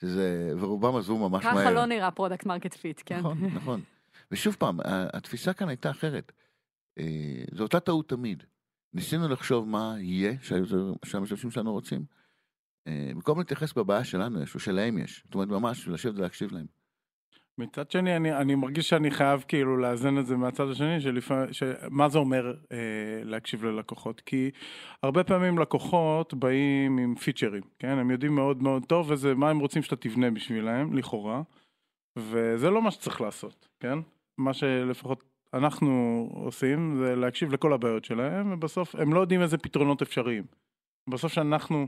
שזה, ורובם עזבו ממש ככה מהר. לא נראה product market fit, כן? נכון, נכון. ושוב פעם, התפיסה כאן הייתה אחרת. אה, זו אותה טעות תמיד. ניסינו לחשוב מה יהיה שהמשתמשים שלנו רוצים. אה, במקום להתייחס בבעיה שלנו יש, או שלהם יש. זאת אומרת, ממש לשבת ולהקשיב להם. מצד שני, אני, אני מרגיש שאני חייב כאילו לאזן את זה מהצד השני, שלפעמים, מה זה אומר אה, להקשיב ללקוחות? כי הרבה פעמים לקוחות באים עם פיצ'רים, כן? הם יודעים מאוד מאוד טוב וזה מה הם רוצים שאתה תבנה בשבילם, לכאורה, וזה לא מה שצריך לעשות, כן? מה שלפחות אנחנו עושים זה להקשיב לכל הבעיות שלהם, ובסוף הם לא יודעים איזה פתרונות אפשריים. בסוף שאנחנו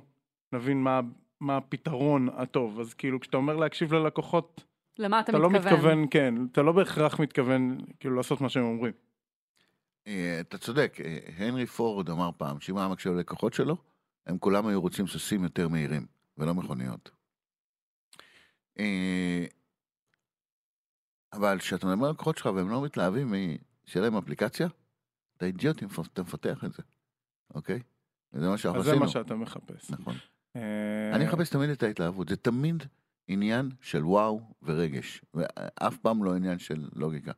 נבין מה, מה הפתרון הטוב, אז כאילו כשאתה אומר להקשיב ללקוחות, למה אתה אתה לא מתכוון? מתכוון, כן, אתה לא בהכרח מתכוון כאילו לעשות מה שהם אומרים. אה, אתה צודק, אה, הנרי פורד אמר פעם שאם היה מקשיב ללקוחות שלו, הם כולם היו רוצים סוסים יותר מהירים, ולא מכוניות. אבל כשאתה מדבר על לקוחות שלך והם לא מתלהבים שיהיה להם אפליקציה, אתה אידיוט אם אתה מפתח את זה, אוקיי? וזה מה שאנחנו אז זה עשינו. מה שאתה מחפש. נכון. אה, אני מחפש תמיד את ההתלהבות, זה תמיד עניין של וואו ורגש, ואף פעם לא עניין של לוגיקה.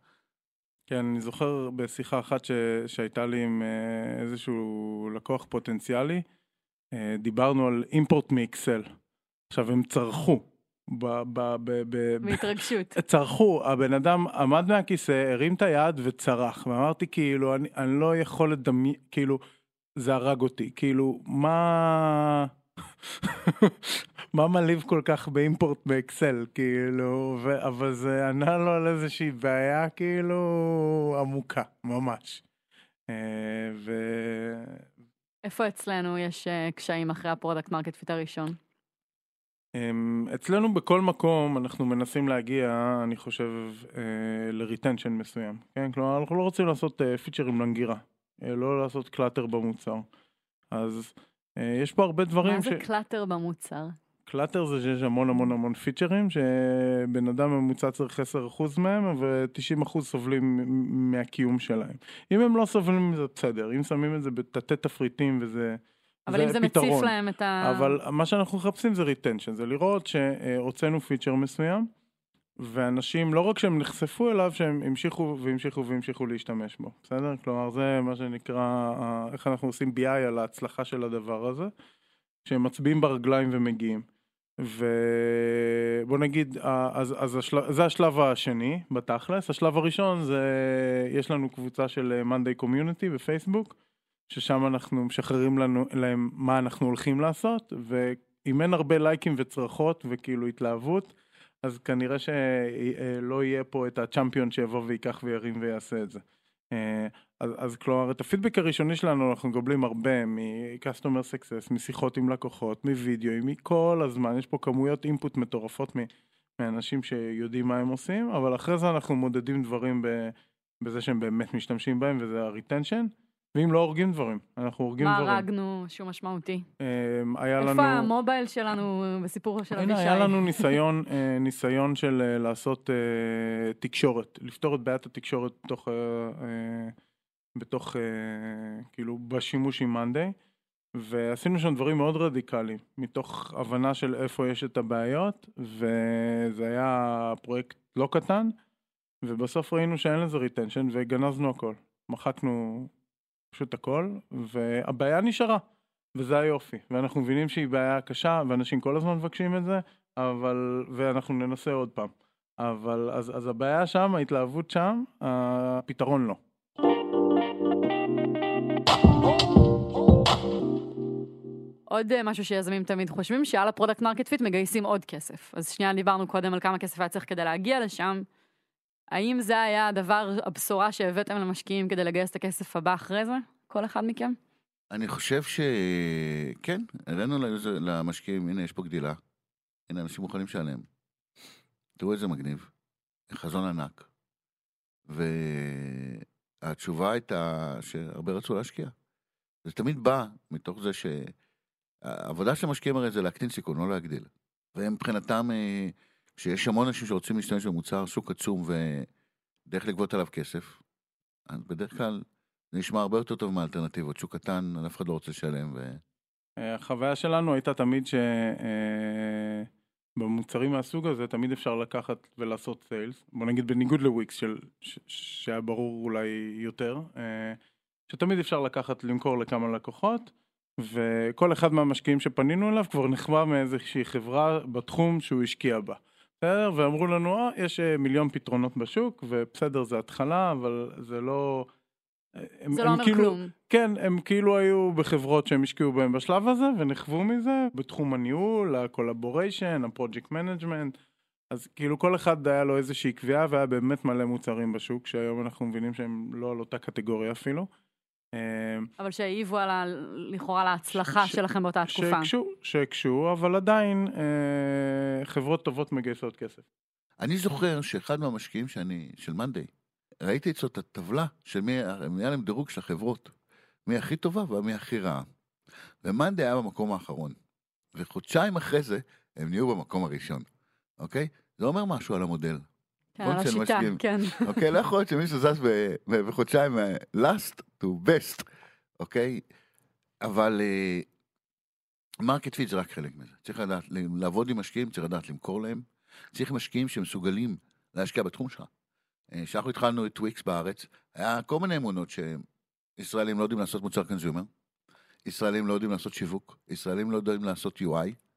כן, אני זוכר בשיחה אחת ש... שהייתה לי עם אה, איזשהו לקוח פוטנציאלי, אה, דיברנו על אימפורט מאקסל. עכשיו, הם צרחו. ב... ב... ב... ב... בהתרגשות. צרחו, הבן אדם עמד מהכיסא, הרים את היד וצרח, ואמרתי כאילו, אני, אני לא יכול לדמיין, כאילו, זה הרג אותי, כאילו, מה... מה מעליב כל כך באימפורט באקסל, כאילו, ו... אבל זה ענה לו על איזושהי בעיה, כאילו, עמוקה, ממש. אה, ו... איפה אצלנו יש אה, קשיים אחרי ה product market fit הראשון? אמ, אצלנו בכל מקום אנחנו מנסים להגיע, אני חושב, אה, ל retention מסוים, כן? כלומר, אנחנו לא רוצים לעשות אה, פיצ'רים למגירה, אה, לא לעשות clutter במוצר. אז יש פה הרבה דברים מה זה clutter במוצר? clutter זה שיש המון המון המון פיצ'רים, שבן אדם ממוצע צריך 10% מהם, ו-90% סובלים מהקיום שלהם. אם הם לא סובלים מזה, בסדר. אם שמים את זה בתתי תפריטים וזה... אבל אם זה מציף פתרון. להם את ה... אבל מה שאנחנו מחפשים זה retention, זה לראות שהוצאנו פיצ'ר מסוים, ואנשים, לא רק שהם נחשפו אליו, שהם המשיכו והמשיכו והמשיכו להשתמש בו, בסדר? כלומר, זה מה שנקרא, איך אנחנו עושים BI על ההצלחה של הדבר הזה, שהם מצביעים ברגליים ומגיעים. ובוא נגיד, אז, אז השל... זה השלב השני בתכלס, השלב הראשון זה, יש לנו קבוצה של אה, Monday Community בפייסבוק, ששם אנחנו משחררים לנו, להם מה אנחנו הולכים לעשות, ואם אין הרבה לייקים וצרחות וכאילו התלהבות, אז כנראה שלא יהיה פה את הצ'מפיון שיבוא וייקח וירים ויעשה את זה. אה, אז, אז כלומר, את הפידבק הראשוני שלנו אנחנו מקבלים הרבה מ-customer success, משיחות עם לקוחות, מווידאו, מכל הזמן, יש פה כמויות אינפוט מטורפות מאנשים שיודעים מה הם עושים, אבל אחרי זה אנחנו מודדים דברים בזה שהם באמת משתמשים בהם, וזה ה-retension, ואם לא הורגים דברים, אנחנו הורגים מה דברים. הרגנו שהוא משמעותי? אה, היה איפה לנו... המובייל שלנו בסיפור של אבישי? היה לנו ניסיון, אה, ניסיון של אה, לעשות אה, תקשורת, לפתור את בעיית התקשורת בתוך, בתוך, כאילו, בשימוש עם מאנדיי, ועשינו שם דברים מאוד רדיקליים, מתוך הבנה של איפה יש את הבעיות, וזה היה פרויקט לא קטן, ובסוף ראינו שאין לזה retention, וגנזנו הכל. מחקנו פשוט הכל, והבעיה נשארה. וזה היופי, ואנחנו מבינים שהיא בעיה קשה, ואנשים כל הזמן מבקשים את זה, אבל, ואנחנו ננסה עוד פעם. אבל, אז, אז הבעיה שם, ההתלהבות שם, הפתרון לא. עוד אה, משהו שיזמים תמיד חושבים, שעל ה product market fit מגייסים עוד כסף. אז שנייה דיברנו קודם על כמה כסף היה צריך כדי להגיע לשם. האם זה היה הדבר, הבשורה שהבאתם למשקיעים כדי לגייס את הכסף הבא אחרי זה? כל אחד מכם? אני חושב שכן, לזה- למשקיעים, הנה יש פה גדילה, הנה אנשים מוכנים לשלם. תראו איזה מגניב, חזון ענק. והתשובה הייתה שהרבה רצו להשקיע. זה תמיד בא מתוך זה שהעבודה של המשקיעים הרי זה להקטין סיכון, לא להגדיל. והם מבחינתם, אה, שיש המון אנשים שרוצים להשתמש במוצר, שוק עצום ודרך לגבות עליו כסף, אז בדרך כלל זה נשמע הרבה יותר טוב מהאלטרנטיבות. שוק קטן, אף אחד לא רוצה לשלם. ו... אה, החוויה שלנו הייתה תמיד שבמוצרים מהסוג הזה תמיד אפשר לקחת ולעשות סיילס, בוא נגיד בניגוד לוויקס של, ש, שהיה ברור אולי יותר, אה, שתמיד אפשר לקחת למכור לכמה לקוחות, וכל אחד מהמשקיעים שפנינו אליו כבר נכווה מאיזושהי חברה בתחום שהוא השקיע בה. בסדר? ואמרו לנו, אה, יש אה, מיליון פתרונות בשוק, ובסדר, זה התחלה, אבל זה לא... הם, זה הם לא אומר כאילו, כלום. כן, הם כאילו היו בחברות שהם השקיעו בהם בשלב הזה, ונכוו מזה בתחום הניהול, ה collaboration, ה project management. אז כאילו כל אחד היה לו איזושהי קביעה והיה באמת מלא מוצרים בשוק, שהיום אנחנו מבינים שהם לא על אותה קטגוריה אפילו. אה, אבל שהעיבו על ה... לכאורה להצלחה ש- שלכם באותה תקופה. שהקשו, שהקשו, אבל עדיין אה, חברות טובות מגייסות כסף. אני זוכר שאחד מהמשקיעים שאני, של מאנדיי, ראיתי אצלו את הטבלה של מי, היה להם דירוג של החברות, מי הכי טובה ומי הכי רעה. ומאנדיי היה במקום האחרון. וחודשיים אחרי זה, הם נהיו במקום הראשון, אוקיי? זה אומר משהו על המודל. כן, השיטה, למשקיעים. כן. אוקיי? לא יכול להיות שמישהו זז בחודשיים אה, last to best, אוקיי? אבל market fit זה רק חלק מזה. צריך לדעת, לעבוד עם משקיעים, צריך לדעת למכור להם. צריך משקיעים שמסוגלים להשקיע בתחום שלך. אה, כשאנחנו התחלנו את וויקס בארץ, היה כל מיני אמונות שישראלים לא יודעים לעשות מוצר consumer, ישראלים לא יודעים לעשות שיווק, ישראלים לא יודעים לעשות UI.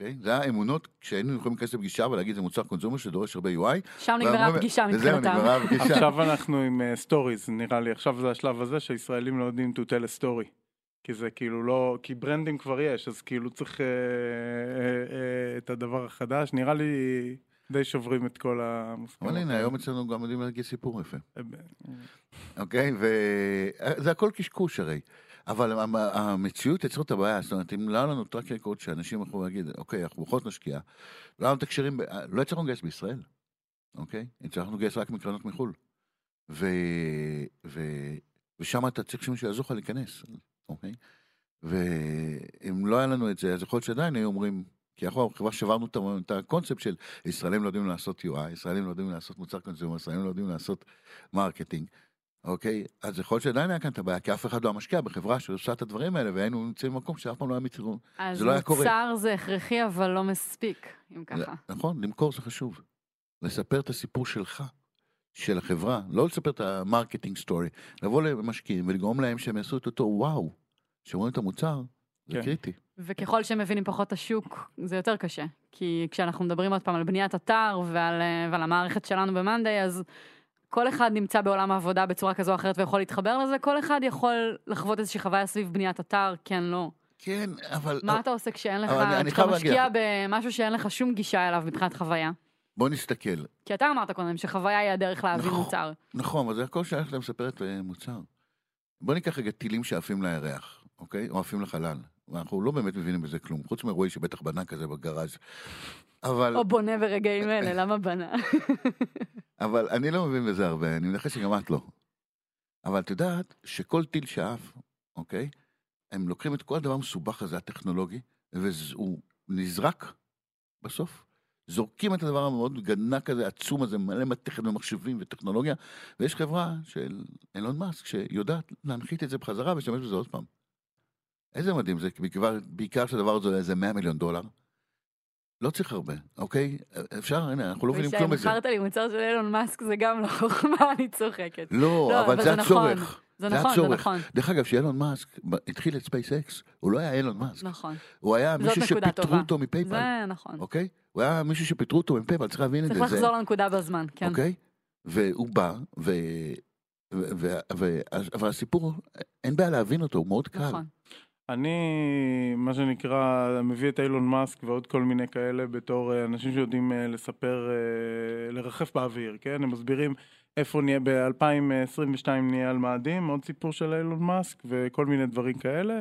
אוקיי? זה היה אמונות, כשהיינו יכולים להיכנס לפגישה ולהגיד זה מוצר consumer שדורש הרבה UI, שם נגמרה הפגישה וזהו, מבחינתם. נגמרה הפגישה. עכשיו אנחנו עם stories, נראה לי, עכשיו זה השלב הזה שישראלים לא יודעים to tell a story. כי זה כאילו לא, כי brandים כבר יש, אז כאילו צריך אה, אה, אה, את הדבר החדש, נראה לי די שוברים את כל המוסכמות. אבל הנה, היום אצלנו גם יודעים להגיד סיפור יפה, אה, אוקיי? וזה הכל קשקוש הרי. אבל המ- המציאות יצרה את הבעיה, זאת אומרת, אם לא היה לנו track record שאנשים יכולים להגיד, אוקיי, אנחנו בכל זאת נשקיע, לא לא הצלחנו לגייס בישראל, אוקיי? הצלחנו לגייס רק מקרנות מחו"ל. ו... ו... ושם אתה צריך שמישהו יעזור לך להיכנס, אוקיי? ואם לא היה לנו את זה, אז יכול להיות שעדיין היו אומרים, כי אנחנו חברה שברנו את הקונספט של ישראלים לא יודעים לעשות UI, ישראלים לא יודעים לעשות מוצר consumer, ישראלים לא יודעים לעשות marketing, אוקיי? אז יכול להיות שעדיין היה כאן את הבעיה, כי אף אחד לא משקיע בחברה שעושה את הדברים האלה, והיינו נמצאים במקום שאף פעם לא היה מצרים. אז זה לא היה קורה. מוצר זה הכרחי, אבל לא מספיק, אם ככה. נכון, למכור זה חשוב. לספר את הסיפור שלך, של החברה, לא לספר את ה marketing story, לבוא למשקיעים ולגרום להם שהם יעשו את אותו וואו, שרואים את המוצר, זה כן. קריטי. וככל שהם מבינים פחות את השוק, זה יותר קשה. כי כשאנחנו מדברים עוד פעם על בניית אתר ועל, אה, ועל המערכת שלנו במאנדיי, אז כל אחד נמצא בעולם העבודה בצורה כזו או אחרת ויכול להתחבר לזה, כל אחד יכול לחוות איזושהי חוויה סביב בניית אתר, כן, לא. כן, אבל... מה אתה עושה כשאין לך, אבל כשאתה משקיע במשהו שאין לך שום גישה אליו מבחינת חוויה? בוא נסתכל. כי אתה אמרת קודם שחוויה היא הדרך להבין נכון. מוצר. נכון, אבל זה הכל שייך למספרת אה, מוצר. בוא ניקח רגע טילים שעפים לירח, אוקיי? או עפים לחלל. ואנחנו לא באמת מבינים בזה כלום, חוץ מרועי שבטח בנה כזה בגראז'. אבל, או בונה ברגעים אלה, למה בנה? אבל אני לא מבין בזה הרבה, אני מנחש שגם את לא. אבל את יודעת שכל טיל שעף, אוקיי? הם לוקחים את כל הדבר המסובך הזה, הטכנולוגי, והוא נזרק בסוף. זורקים את הדבר המאוד גנק הזה, עצום הזה, מלא מתכת ומחשבים וטכנולוגיה, ויש חברה של אילון מאסק שיודעת להנחית את זה בחזרה ולהשתמש בזה עוד פעם. איזה מדהים זה, בעיקר, בעיקר שהדבר הזה עולה איזה 100 מיליון דולר. לא צריך הרבה, אוקיי? אפשר, הנה, אנחנו לא מבינים כלום בזה. מכרת לי מוצר של אילון מאסק זה גם לא חוכמה, אני צוחקת. לא, לא, אבל אבל זה זה נכון. הצורך. זה זה נכון, זה הצורך. נכון. דרך אגב, כשאילון מאסק התחיל את SpaceX, הוא לא היה אילון מאסק. נכון. הוא היה מישהו שפיטרו אותו. אותו מ PayPal, זה נכון. אוקיי? הוא היה מישהו שפיטרו אותו מ PayPal, צריך להבין את צריך זה. זה- לחזור לנקודה בזמן, כן. אוקיי? והוא בא, ו... ו... ו... ו... אבל הסיפור, אין בעיה להבין אותו, הוא מאוד קל. נכון. אני, מה שנקרא, מביא את אילון מאסק ועוד כל מיני כאלה בתור אה, אנשים שיודעים אה, לספר, אה, לרחף באוויר, כן? הם מסבירים איפה נהיה, ב-2022 נהיה על מאדים, עוד סיפור של אילון מאסק וכל מיני דברים כאלה,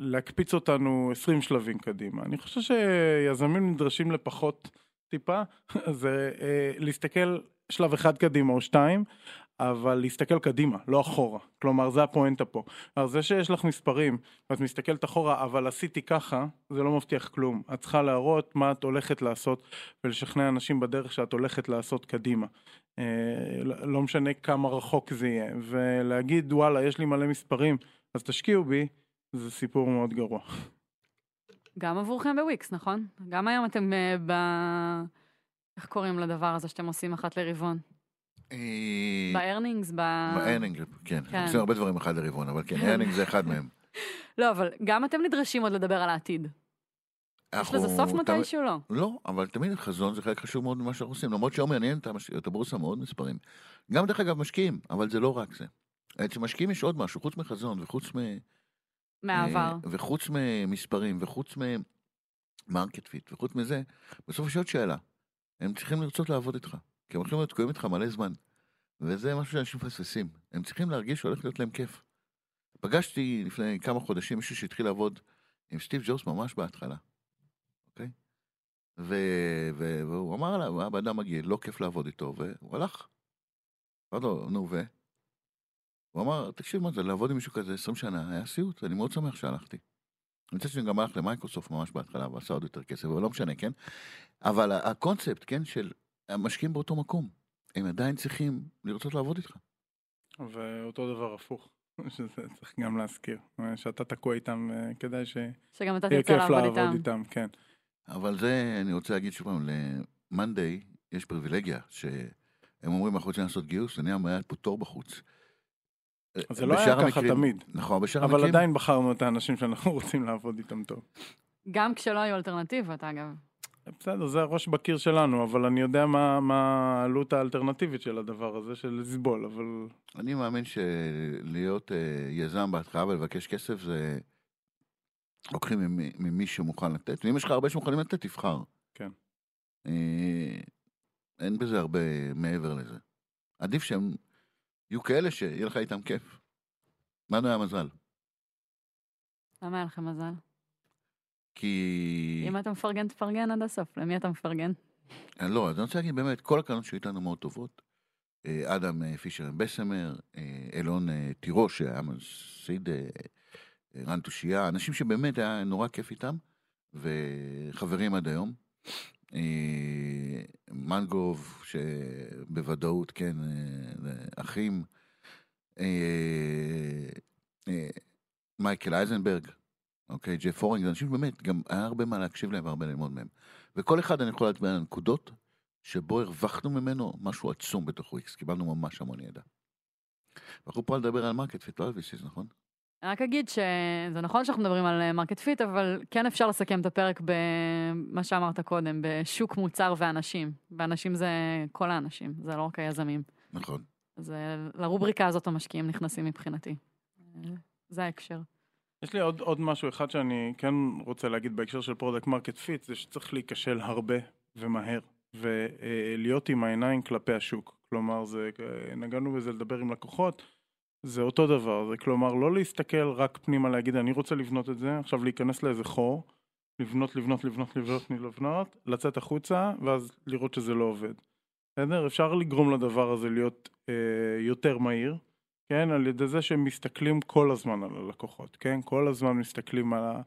ולהקפיץ אותנו 20 שלבים קדימה. אני חושב שיזמים נדרשים לפחות טיפה, זה להסתכל שלב אחד קדימה או שתיים, אבל להסתכל קדימה, לא אחורה. כלומר, זה הפואנטה פה. אז זה שיש לך מספרים, ואת מסתכלת אחורה, אבל עשיתי ככה, זה לא מבטיח כלום. את צריכה להראות מה את הולכת לעשות, ולשכנע אנשים בדרך שאת הולכת לעשות קדימה. אה, לא לא משנה כמה רחוק זה יהיה. ולהגיד, וואלה, יש לי מלא מספרים, אז תשקיעו בי, זה סיפור מאוד גרוע. גם עבורכם בוויקס, נכון? גם היום אתם אה, ב... איך קוראים לדבר הזה שאתם עושים אחת לרבעון? אה, ב-earnings? ב... ב-earning, כן. כן. עושים הרבה דברים אחד לרבעון, אבל כן, earning זה אחד מהם. לא, אבל גם אתם נדרשים עוד לדבר על העתיד. יש לזה סוף מתישהו לא. לא, אבל תמיד חזון זה חלק חשוב מאוד ממה שאנחנו עושים, למרות שהיום מעניין את הבורסה מאוד מספרים. גם דרך אגב משקיעים, אבל זה לא רק זה. אצל משקיעים יש עוד משהו, חוץ מחזון וחוץ מ... מהעבר. אה, וחוץ ממספרים וחוץ מ-market fit וחוץ מזה, בסוף יש עוד שאלה. הם צריכים לרצות לעבוד איתך, כי הם הולכים להיות תקועים איתך מלא זמן. וזה משהו שאנשים מפספסים. הם צריכים להרגיש שהולך להיות להם כיף. פגשתי לפני כמה חודשים מישהו שהתחיל לעבוד עם סטיב ג'ובס ממש בהתחלה, אוקיי? ו... ו... והוא אמר עליו, הוא היה בן אדם מגעיל, לא כיף לעבוד איתו, והוא הלך. אמרתי לו, נו ו? הוא אמר, תקשיב מה זה, לעבוד עם מישהו כזה 20 שנה היה סיוט, אני מאוד שמח שהלכתי. מצד שני גם הלך למייקרוסופט ממש בהתחלה ועשה עוד יותר כסף, אבל לא משנה, כן? אבל הקונספט, כן, של המשקיעים באותו מקום, הם עדיין צריכים לרצות לעבוד איתך. ואותו דבר הפוך, שזה צריך גם להזכיר. שאתה תקוע איתם, אה, כדאי שיהיה שגם אתה תרצה לעבוד לעבוד איתם. איתם, כן. אבל זה, אני רוצה להגיד שוב פעם, למאנדיי יש פריבילגיה, שהם אומרים, אנחנו רוצים לעשות גיוס, אני היה פה תור בחוץ. זה לא היה ככה המקרים- תמיד, נכון, בשאר אבל המקרים, עדיין בחרנו את האנשים שאנחנו רוצים לעבוד איתם טוב. גם כשלא היו אלטרנטיבות, אגב. בסדר, זה הראש בקיר שלנו, אבל אני יודע מה מה העלות האלטרנטיבית של הדבר הזה, של לסבול, אבל אני מאמין שלהיות אה, יזם בהתחלה ולבקש כסף זה... לוקחים ממי- ממי שמוכן לתת, ואם יש לך הרבה שמוכנים לתת, תבחר. כן. אה, אין בזה הרבה מעבר לזה. עדיף שהם יהיו כאלה שיהיה לך איתם כיף. לנו היה מזל. למה היה לכם מזל? כי... אם אתה מפרגן, תפרגן עד הסוף. למי אתה מפרגן? אה, לא, אז אני רוצה להגיד באמת, כל הקרנות שהיו איתנו מאוד טובות. אה, אדם אה, פישר בסמר, אה, תירוש, אה, אה, רן תושייה, אנשים שבאמת היה נורא כיף איתם, וחברים עד היום. מנגוב, שבוודאות, כן, אחים. מייקל אייזנברג, אוקיי, ג'ף הורינג, זה אנשים באמת, גם היה הרבה מה להקשיב להם והרבה ללמוד מהם. וכל אחד אני יכול להצביע על הנקודות שבו הרווחנו ממנו משהו עצום בתוך וויקס, קיבלנו ממש המון ידע. אנחנו פה לדבר על market fit, לא על VCs, נכון? אני רק אגיד שזה נכון שאנחנו מדברים על market fit, אבל כן אפשר לסכם את הפרק במה שאמרת קודם, בשוק מוצר ואנשים. ואנשים זה כל האנשים, זה לא רק היזמים. נכון. אז אה, לרובריקה הזאת המשקיעים נכנסים מבחינתי. אה, זה ההקשר. יש לי עוד, עוד משהו אחד שאני כן רוצה להגיד בהקשר של product market fit, זה שצריך להיכשל הרבה ומהר, ולהיות עם העיניים כלפי השוק. כלומר, זה, נגענו בזה לדבר עם לקוחות, זה אותו דבר, זה כלומר לא להסתכל רק פנימה להגיד אני רוצה לבנות את זה, עכשיו להיכנס לאיזה חור, לבנות, לבנות, לבנות, לבנות, לבנות, לצאת החוצה, ואז לראות שזה לא עובד. בסדר? אפשר לגרום לדבר הזה להיות אה, יותר מהיר, כן? על ידי זה שהם מסתכלים כל הזמן על הלקוחות, כן? כל הזמן מסתכלים על, ה,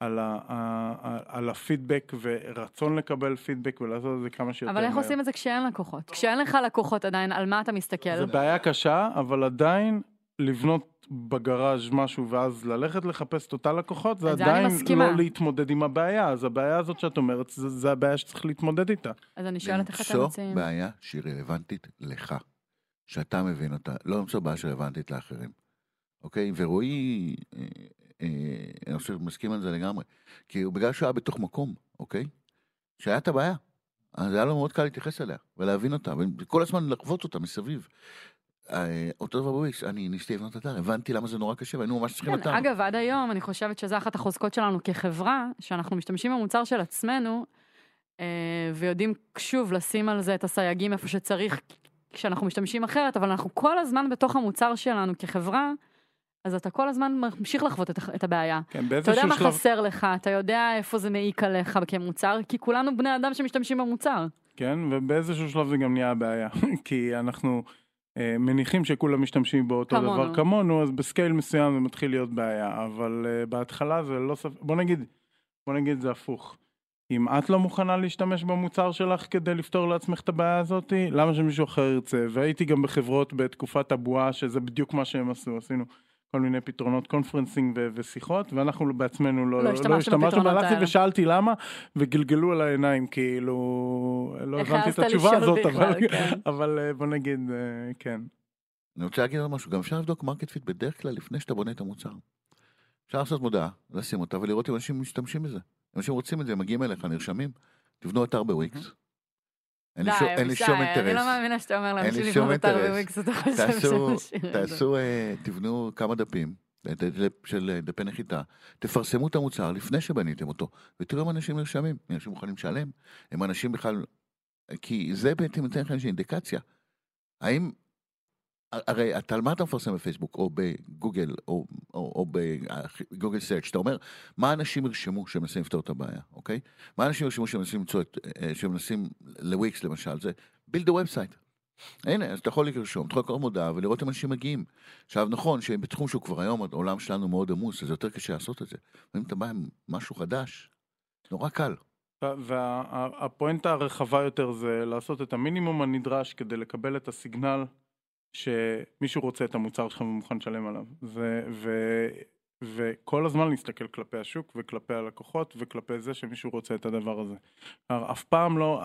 על, ה, ה, על הפידבק ורצון לקבל פידבק ולעשות את זה כמה שיותר אבל איך מהר. עושים את זה כשאין לקוחות? כשאין לך לקוחות עדיין, על מה אתה מסתכל? זה בעיה קשה, אבל עדיין לבנות בגראז' משהו ואז ללכת לחפש את אותה לקוחות, זה עדיין. לא להתמודד עם הבעיה, אז הבעיה הזאת שאת אומרת, זה, זה הבעיה שצריך להתמודד איתה. אז אני שואלת איך אתם למצוא מציעים. בעיה שהיא רלוונטית לך, שאתה מבין אותה, לא למצוא בעיה שרלוונטית לאחרים. אוקיי? ורועי, אה, אה, אני חושב, מסכים על זה לגמרי. כי הוא בגלל שהוא היה בתוך מקום, אוקיי? שהיה את הבעיה. אז היה לו מאוד קל להתייחס אליה, ולהבין אותה, וכל הזמן לחוות אותה מסביב. אה, אותו דבר בוויקס, אני ניסיתי לבנות אתר, הבנתי למה זה נורא קשה, והיינו ממש צריכים כן, אתר. אגב, עד היום אני חושבת שזו אחת החוזקות שלנו כחברה, שאנחנו משתמשים במוצר של עצמנו, ויודעים שוב לשים על זה את הסייגים איפה שצריך, כשאנחנו משתמשים אחרת, אבל אנחנו כל הזמן בתוך המוצר שלנו כחברה, אז אתה כל הזמן ממשיך לחוות את, את הבעיה. כן, אתה יודע מה שלב... חסר לך, אתה יודע איפה זה מעיק עליך כמוצר, כי כולנו בני אדם שמשתמשים במוצר. כן, ובאיזשהו שלב זה גם נהיה הבעיה, כי אנחנו אה, מניחים שכולם משתמשים באותו כמונו. דבר כמונו, אז בסקייל מסוים זה מתחיל להיות בעיה, אבל אה, בהתחלה זה לא ספק, בוא נגיד, בוא נגיד זה הפוך. אם את לא מוכנה להשתמש במוצר שלך כדי לפתור לעצמך את הבעיה הזאת, למה שמישהו אחר ירצה? והייתי גם בחברות בתקופת הבועה, שזה בדיוק מה שהם עשו, עשינו כל מיני פתרונות conferencing ו- ושיחות, ואנחנו בעצמנו לא, לא השתמשנו בפתרונות והלכתי האלה. ושאלתי למה, וגלגלו על העיניים, כאילו, לא הבנתי את התשובה הזאת, בכלל, אבל, כן. אבל אה, בוא נגיד, אה, כן. אני רוצה להגיד עוד משהו, גם אפשר לבדוק market fit בדרך כלל לפני שאתה בונה את המוצר. אפשר לעשות מודעה, לשים אותה ולראות אם אנשים משתמשים בזה. אנשים רוצים את זה, מגיעים אליך, נרשמים, תבנו אתר בוויקס. אין לי שום- שום אני לא אינטרס. מאמינה שאתה אומר לאנשים שום לבנות אתר אינטרס. בוויקס, אתה חושב זה. תעשו, אה, תבנו כמה דפים ד- של אה, דפי נחיתה, תפרסמו את המוצר לפני שבניתם אותו, ותראו אם אנשים נרשמים, אנשים מוכנים לשלם, אם אנשים בכלל, כי זה בעצם נותן לך איזושהי אינדיקציה. האם, הרי אתה, מה אתה מפרסם בפייסבוק, או בגוגל, או, או, או בגוגל סרצ', אתה אומר, מה אנשים ירשמו שמנסים לפתור את הבעיה, אוקיי? מה אנשים ירשמו שמנסים למצוא את, אה, שמנסים לוויקס למשל, זה build the website. הנה, אז אתה יכול לרשום, אתה יכול לקרוא מודעה ולראות אם אנשים מגיעים. עכשיו, נכון שבתחום שהוא כבר היום, העולם שלנו מאוד עמוס, אז יותר קשה לעשות את זה. ואם אתה בא עם משהו חדש, נורא קל. והפואנטה הרחבה יותר זה לעשות את המינימום הנדרש כדי לקבל את הסיגנל שמישהו רוצה את המוצר שלך ומוכן לשלם עליו. ו, ו, וכל הזמן להסתכל כלפי השוק וכלפי הלקוחות וכלפי זה שמישהו רוצה את הדבר הזה. אף פעם לא,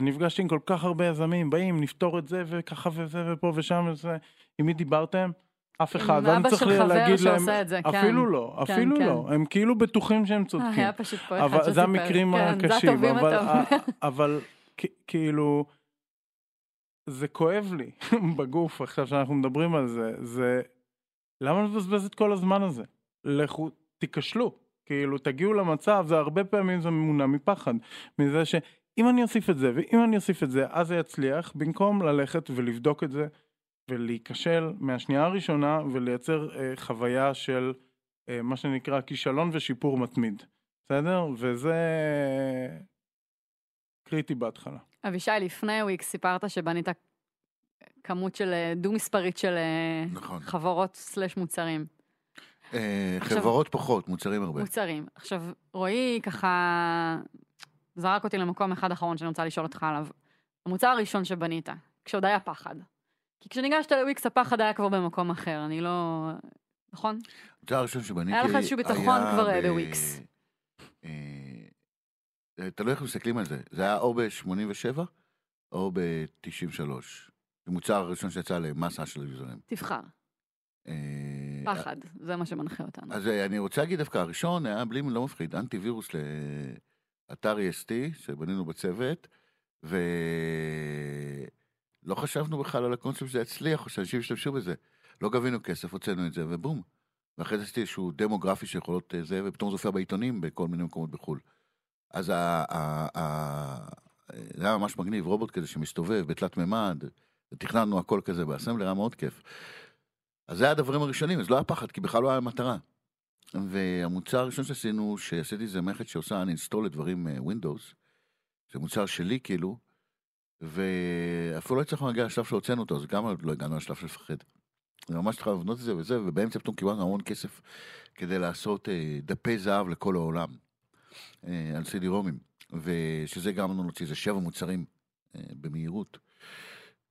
נפגשתי עם כל כך הרבה יזמים, באים, נפתור את זה וככה וזה ופה ושם וזה. עם מי דיברתם? אף אחד. ואני אבא צריך של חבר להגיד להם, שעושה את זה, כן. אפילו לא, כן, אפילו כן. לא. הם כאילו בטוחים שהם אה, צודקים. היה פשוט פה אחד שסיפר. זה המקרים כן, זה הקשים, הטובים אבל. אבל כאילו, זה כואב לי בגוף עכשיו שאנחנו מדברים על זה, זה, למה לבזבז את כל הזמן הזה? לכו, תיכשלו, כאילו, תגיעו למצב, זה הרבה פעמים זה מונע מפחד, מזה שאם אני אוסיף את זה, ואם אני אוסיף את זה, אז זה יצליח, במקום ללכת ולבדוק את זה, ולהיכשל מהשנייה הראשונה, ולייצר אה, חוויה של אה, מה שנקרא כישלון ושיפור מתמיד. בסדר? וזה קריטי בהתחלה. אבישי, לפני וויקס סיפרת שבנית כמות של אה, דו-מספרית של אה, נכון. חברות סלש מוצרים. אה, עכשיו- חברות פחות, מוצרים הרבה. מוצרים. עכשיו, רועי ככה זרק אותי למקום אחד אחרון שאני רוצה לשאול אותך עליו. המוצר הראשון שבנית, כשעוד היה פחד. כי כשניגשת לוויקס הפחד היה כבר במקום אחר, אני לא... נכון? המוצר הראשון שבניתי היה לך איזשהו ביטחון היה כבר, אה, ב- בוויקס. אה, תלוי איך מסתכלים על זה. זה היה או ב-87 או ב-93. זה המוצר הראשון שיצא למסה של יוזרים. תבחר. אה, פחד, זה מה שמנחה אותנו. אז אה, אני רוצה להגיד דווקא, הראשון היה בלי, לא מפחיד, אנטי וירוס לאתר EST שבנינו בצוות, ולא חשבנו בכלל על הקונספט שזה יצליח, או שאנשים ישתמשו בזה. לא גבינו כסף, הוצאנו את זה, ובום. ואחרי זה עשיתי איזשהו דמוגרפי שיכולות אה, זה, ופתאום זה הופיע בעיתונים בכל מיני מקומות בחו"ל. אז ה- ה- ה- זה היה ממש מגניב, רובוט כזה שמסתובב בתלת מימד, תכננו הכל כזה באסמבלר, היה מאוד כיף. אז זה היה הדברים הראשונים, אז לא היה פחד, כי בכלל לא היה מטרה. והמוצר הראשון שעשינו, שעשיתי זה מערכת שעושה uninstall לדברים אה, Windows, זה מוצר שלי כאילו, ואפילו לא הצלחנו להגיע לשלב שהוצאנו אותו, אז גם לא הגענו לשלב של לפחד. זה ממש התחלנו לבנות את זה וזה, ובאמצע פתאום קיבלנו המון כסף כדי לעשות אה, דפי זהב לכל העולם, על סידי רומים, ושזה גם לנו להוציא איזה שבע מוצרים אה, במהירות.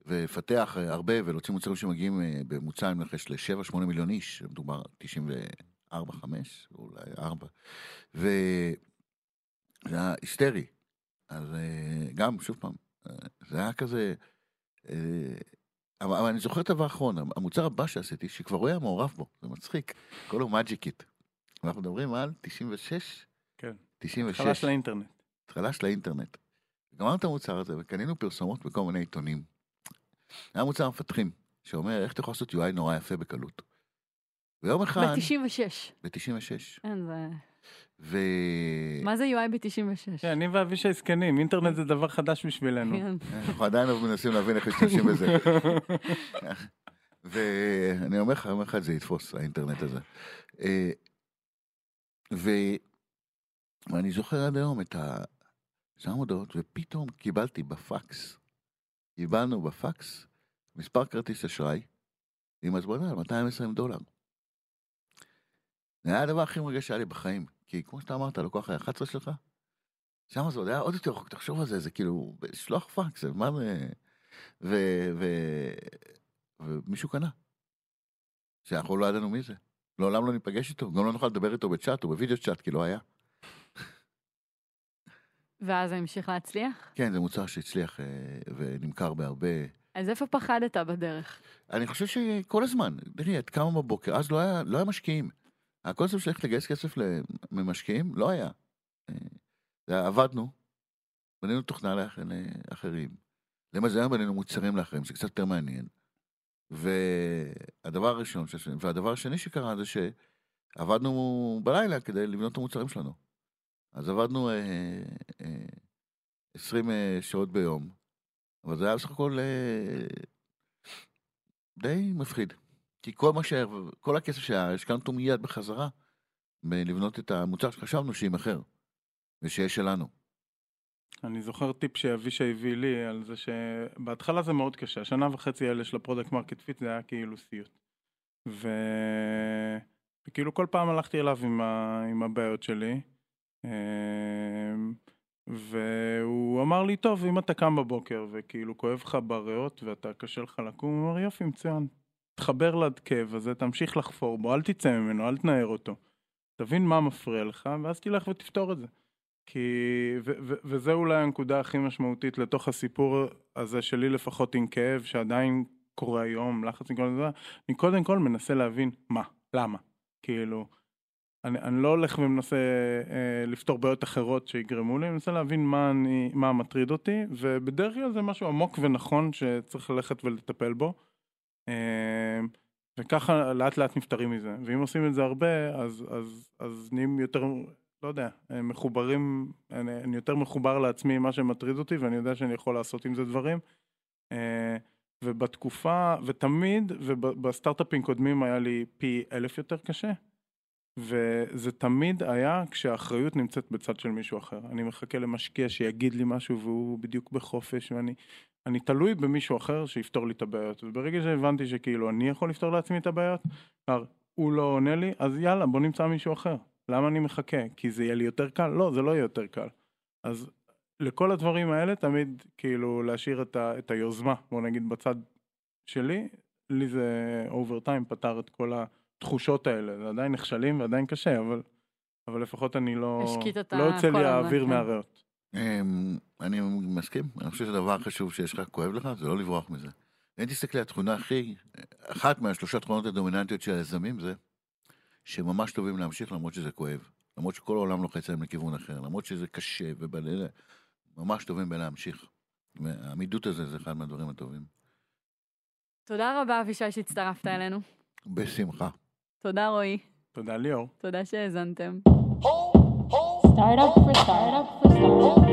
ולפתח אה, הרבה ולהוציא מוצרים שמגיעים אה, בממוצע עם רכש ל-7-8 מיליון איש, מדובר 94, 5, אולי 4, וזה היה היסטרי. אז אה, גם, שוב פעם, אה, זה היה כזה, אה, אבל, אבל אני זוכר את הדבר האחרון, המוצר הבא שעשיתי, שכבר הוא היה מעורב בו, זה מצחיק, קוראים לו MagiKit. אנחנו מדברים על 96? כן. 96. התחלה של האינטרנט. התחלה של האינטרנט. גמרנו את המוצר הזה וקנינו פרסומות בכל מיני עיתונים. היה מוצר למפתחים, שאומר איך אתה יכול לעשות UI נורא יפה בקלות. ויום אחד, ב-96. ב-96, אין, זה... ו... מה זה UI ב-96? כן, אני ואבישי זקנים, אינטרנט זה דבר חדש בשבילנו. כן. אנחנו עדיין לא מנסים להבין איך משתמשים בזה. ואני אומר לך, יום אחד זה יתפוס, האינטרנט הזה. ואני זוכר עד היום את ה... שם הודעות, ופתאום קיבלתי בפקס, קיבלנו בפקס מספר כרטיס אשראי עם הזמנה על 220 דולר. זה היה הדבר הכי מרגש שהיה לי בחיים, כי כמו שאתה אמרת, הלקוח היה 11 שלך, שם זה עוד היה עוד יותר רחוק, תחשוב על זה, זה כאילו, לשלוח פקס, מה זה... ו... ו... ומישהו קנה. שאנחנו לא ידענו מי זה. לעולם לא ניפגש איתו, גם לא נוכל לדבר איתו בצ'אט או בווידאו צ'אט, כי לא היה. ואז זה המשיך להצליח? כן, זה מוצר שהצליח אה, ונמכר בהרבה. אז איפה פחדת בדרך? אני חושב שכל הזמן, תראי, את קמה בבוקר, אז לא היה, לא היה משקיעים. הקונספט של ללכת לגייס כסף ממשקיעים, לא היה. אה, זה- עבדנו, בנינו תוכנה לאח- לאחרים. למזלנו בנינו מוצרים לאחרים, זה קצת יותר מעניין. והדבר הראשון, והדבר השני שקרה זה שעבדנו בלילה כדי לבנות את המוצרים שלנו. אז עבדנו אה, אה, 20 אה, שעות ביום, אבל זה היה בסך הכל אה, די מפחיד. כי כל מה ש... כל הכסף שהיה, השקענו אותו מיד בחזרה, בלבנות את המוצר שחשבנו שיימכר, ושיהיה שלנו. אני זוכר טיפ שאבישי הביא לי על זה שבהתחלה זה מאוד קשה, השנה וחצי האלה של ה-product market fit זה היה כאילו סיוט. ו... וכאילו כל פעם הלכתי אליו עם, ה... עם הבעיות שלי, והוא אמר לי, טוב, אם אתה קם בבוקר וכאילו כואב לך בריאות ואתה קשה לך לקום, הוא אמר, יופי, מצוין. תחבר לכאב הזה, תמשיך לחפור בו, אל תצא ממנו, אל תנער אותו. תבין מה מפריע לך, ואז תלך ותפתור את זה. כי, ו, ו, וזה אולי הנקודה הכי משמעותית לתוך הסיפור הזה שלי לפחות עם כאב שעדיין קורה היום, לחץ מכל זה, אני קודם כל מנסה להבין מה, למה, כאילו, אני, אני לא הולך ומנסה אה, לפתור בעיות אחרות שיגרמו לי, אני מנסה להבין מה, אני, מה מטריד אותי, ובדרך כלל זה משהו עמוק ונכון שצריך ללכת ולטפל בו, אה, וככה לאט לאט נפטרים מזה, ואם עושים את זה הרבה, אז, אז, אז נהיים יותר לא יודע, הם מחוברים, אני, אני יותר מחובר לעצמי עם מה שמטריד אותי ואני יודע שאני יכול לעשות עם זה דברים. אה, ובתקופה, ותמיד, ובסטארט-אפים קודמים היה לי פי אלף יותר קשה. וזה תמיד היה כשהאחריות נמצאת בצד של מישהו אחר. אני מחכה למשקיע שיגיד לי משהו והוא בדיוק בחופש ואני אני תלוי במישהו אחר שיפתור לי את הבעיות. וברגע שהבנתי שכאילו אני יכול לפתור לעצמי את הבעיות, הוא לא עונה לי, אז יאללה בוא נמצא מישהו אחר. למה אני מחכה? כי זה יהיה לי יותר קל? לא, זה לא יהיה יותר קל. אז לכל הדברים האלה תמיד כאילו להשאיר את, ה, את היוזמה, בוא נגיד בצד שלי, לי זה over time פתר את כל התחושות האלה, זה עדיין נכשלים ועדיין קשה, אבל, אבל לפחות אני לא, השקיט את לא יוצא לי האוויר. מהריאות. אמ, אני מסכים, אני חושב שהדבר החשוב שיש לך, כואב לך, זה לא לברוח מזה. אם תסתכלי, התכונה הכי, אחת מהשלושה תכונות הדומיננטיות של היזמים זה שממש טובים להמשיך למרות שזה כואב. למרות שכל העולם לוחץ להם לכיוון אחר, למרות שזה קשה ובלילה, ממש טובים בלהמשיך. והעמידות הזה זה אחד מהדברים הטובים. תודה רבה, אבישי, שהצטרפת אלינו. בשמחה. תודה רועי. תודה ליאור. תודה שהאזנתם. Startup for startup for startup.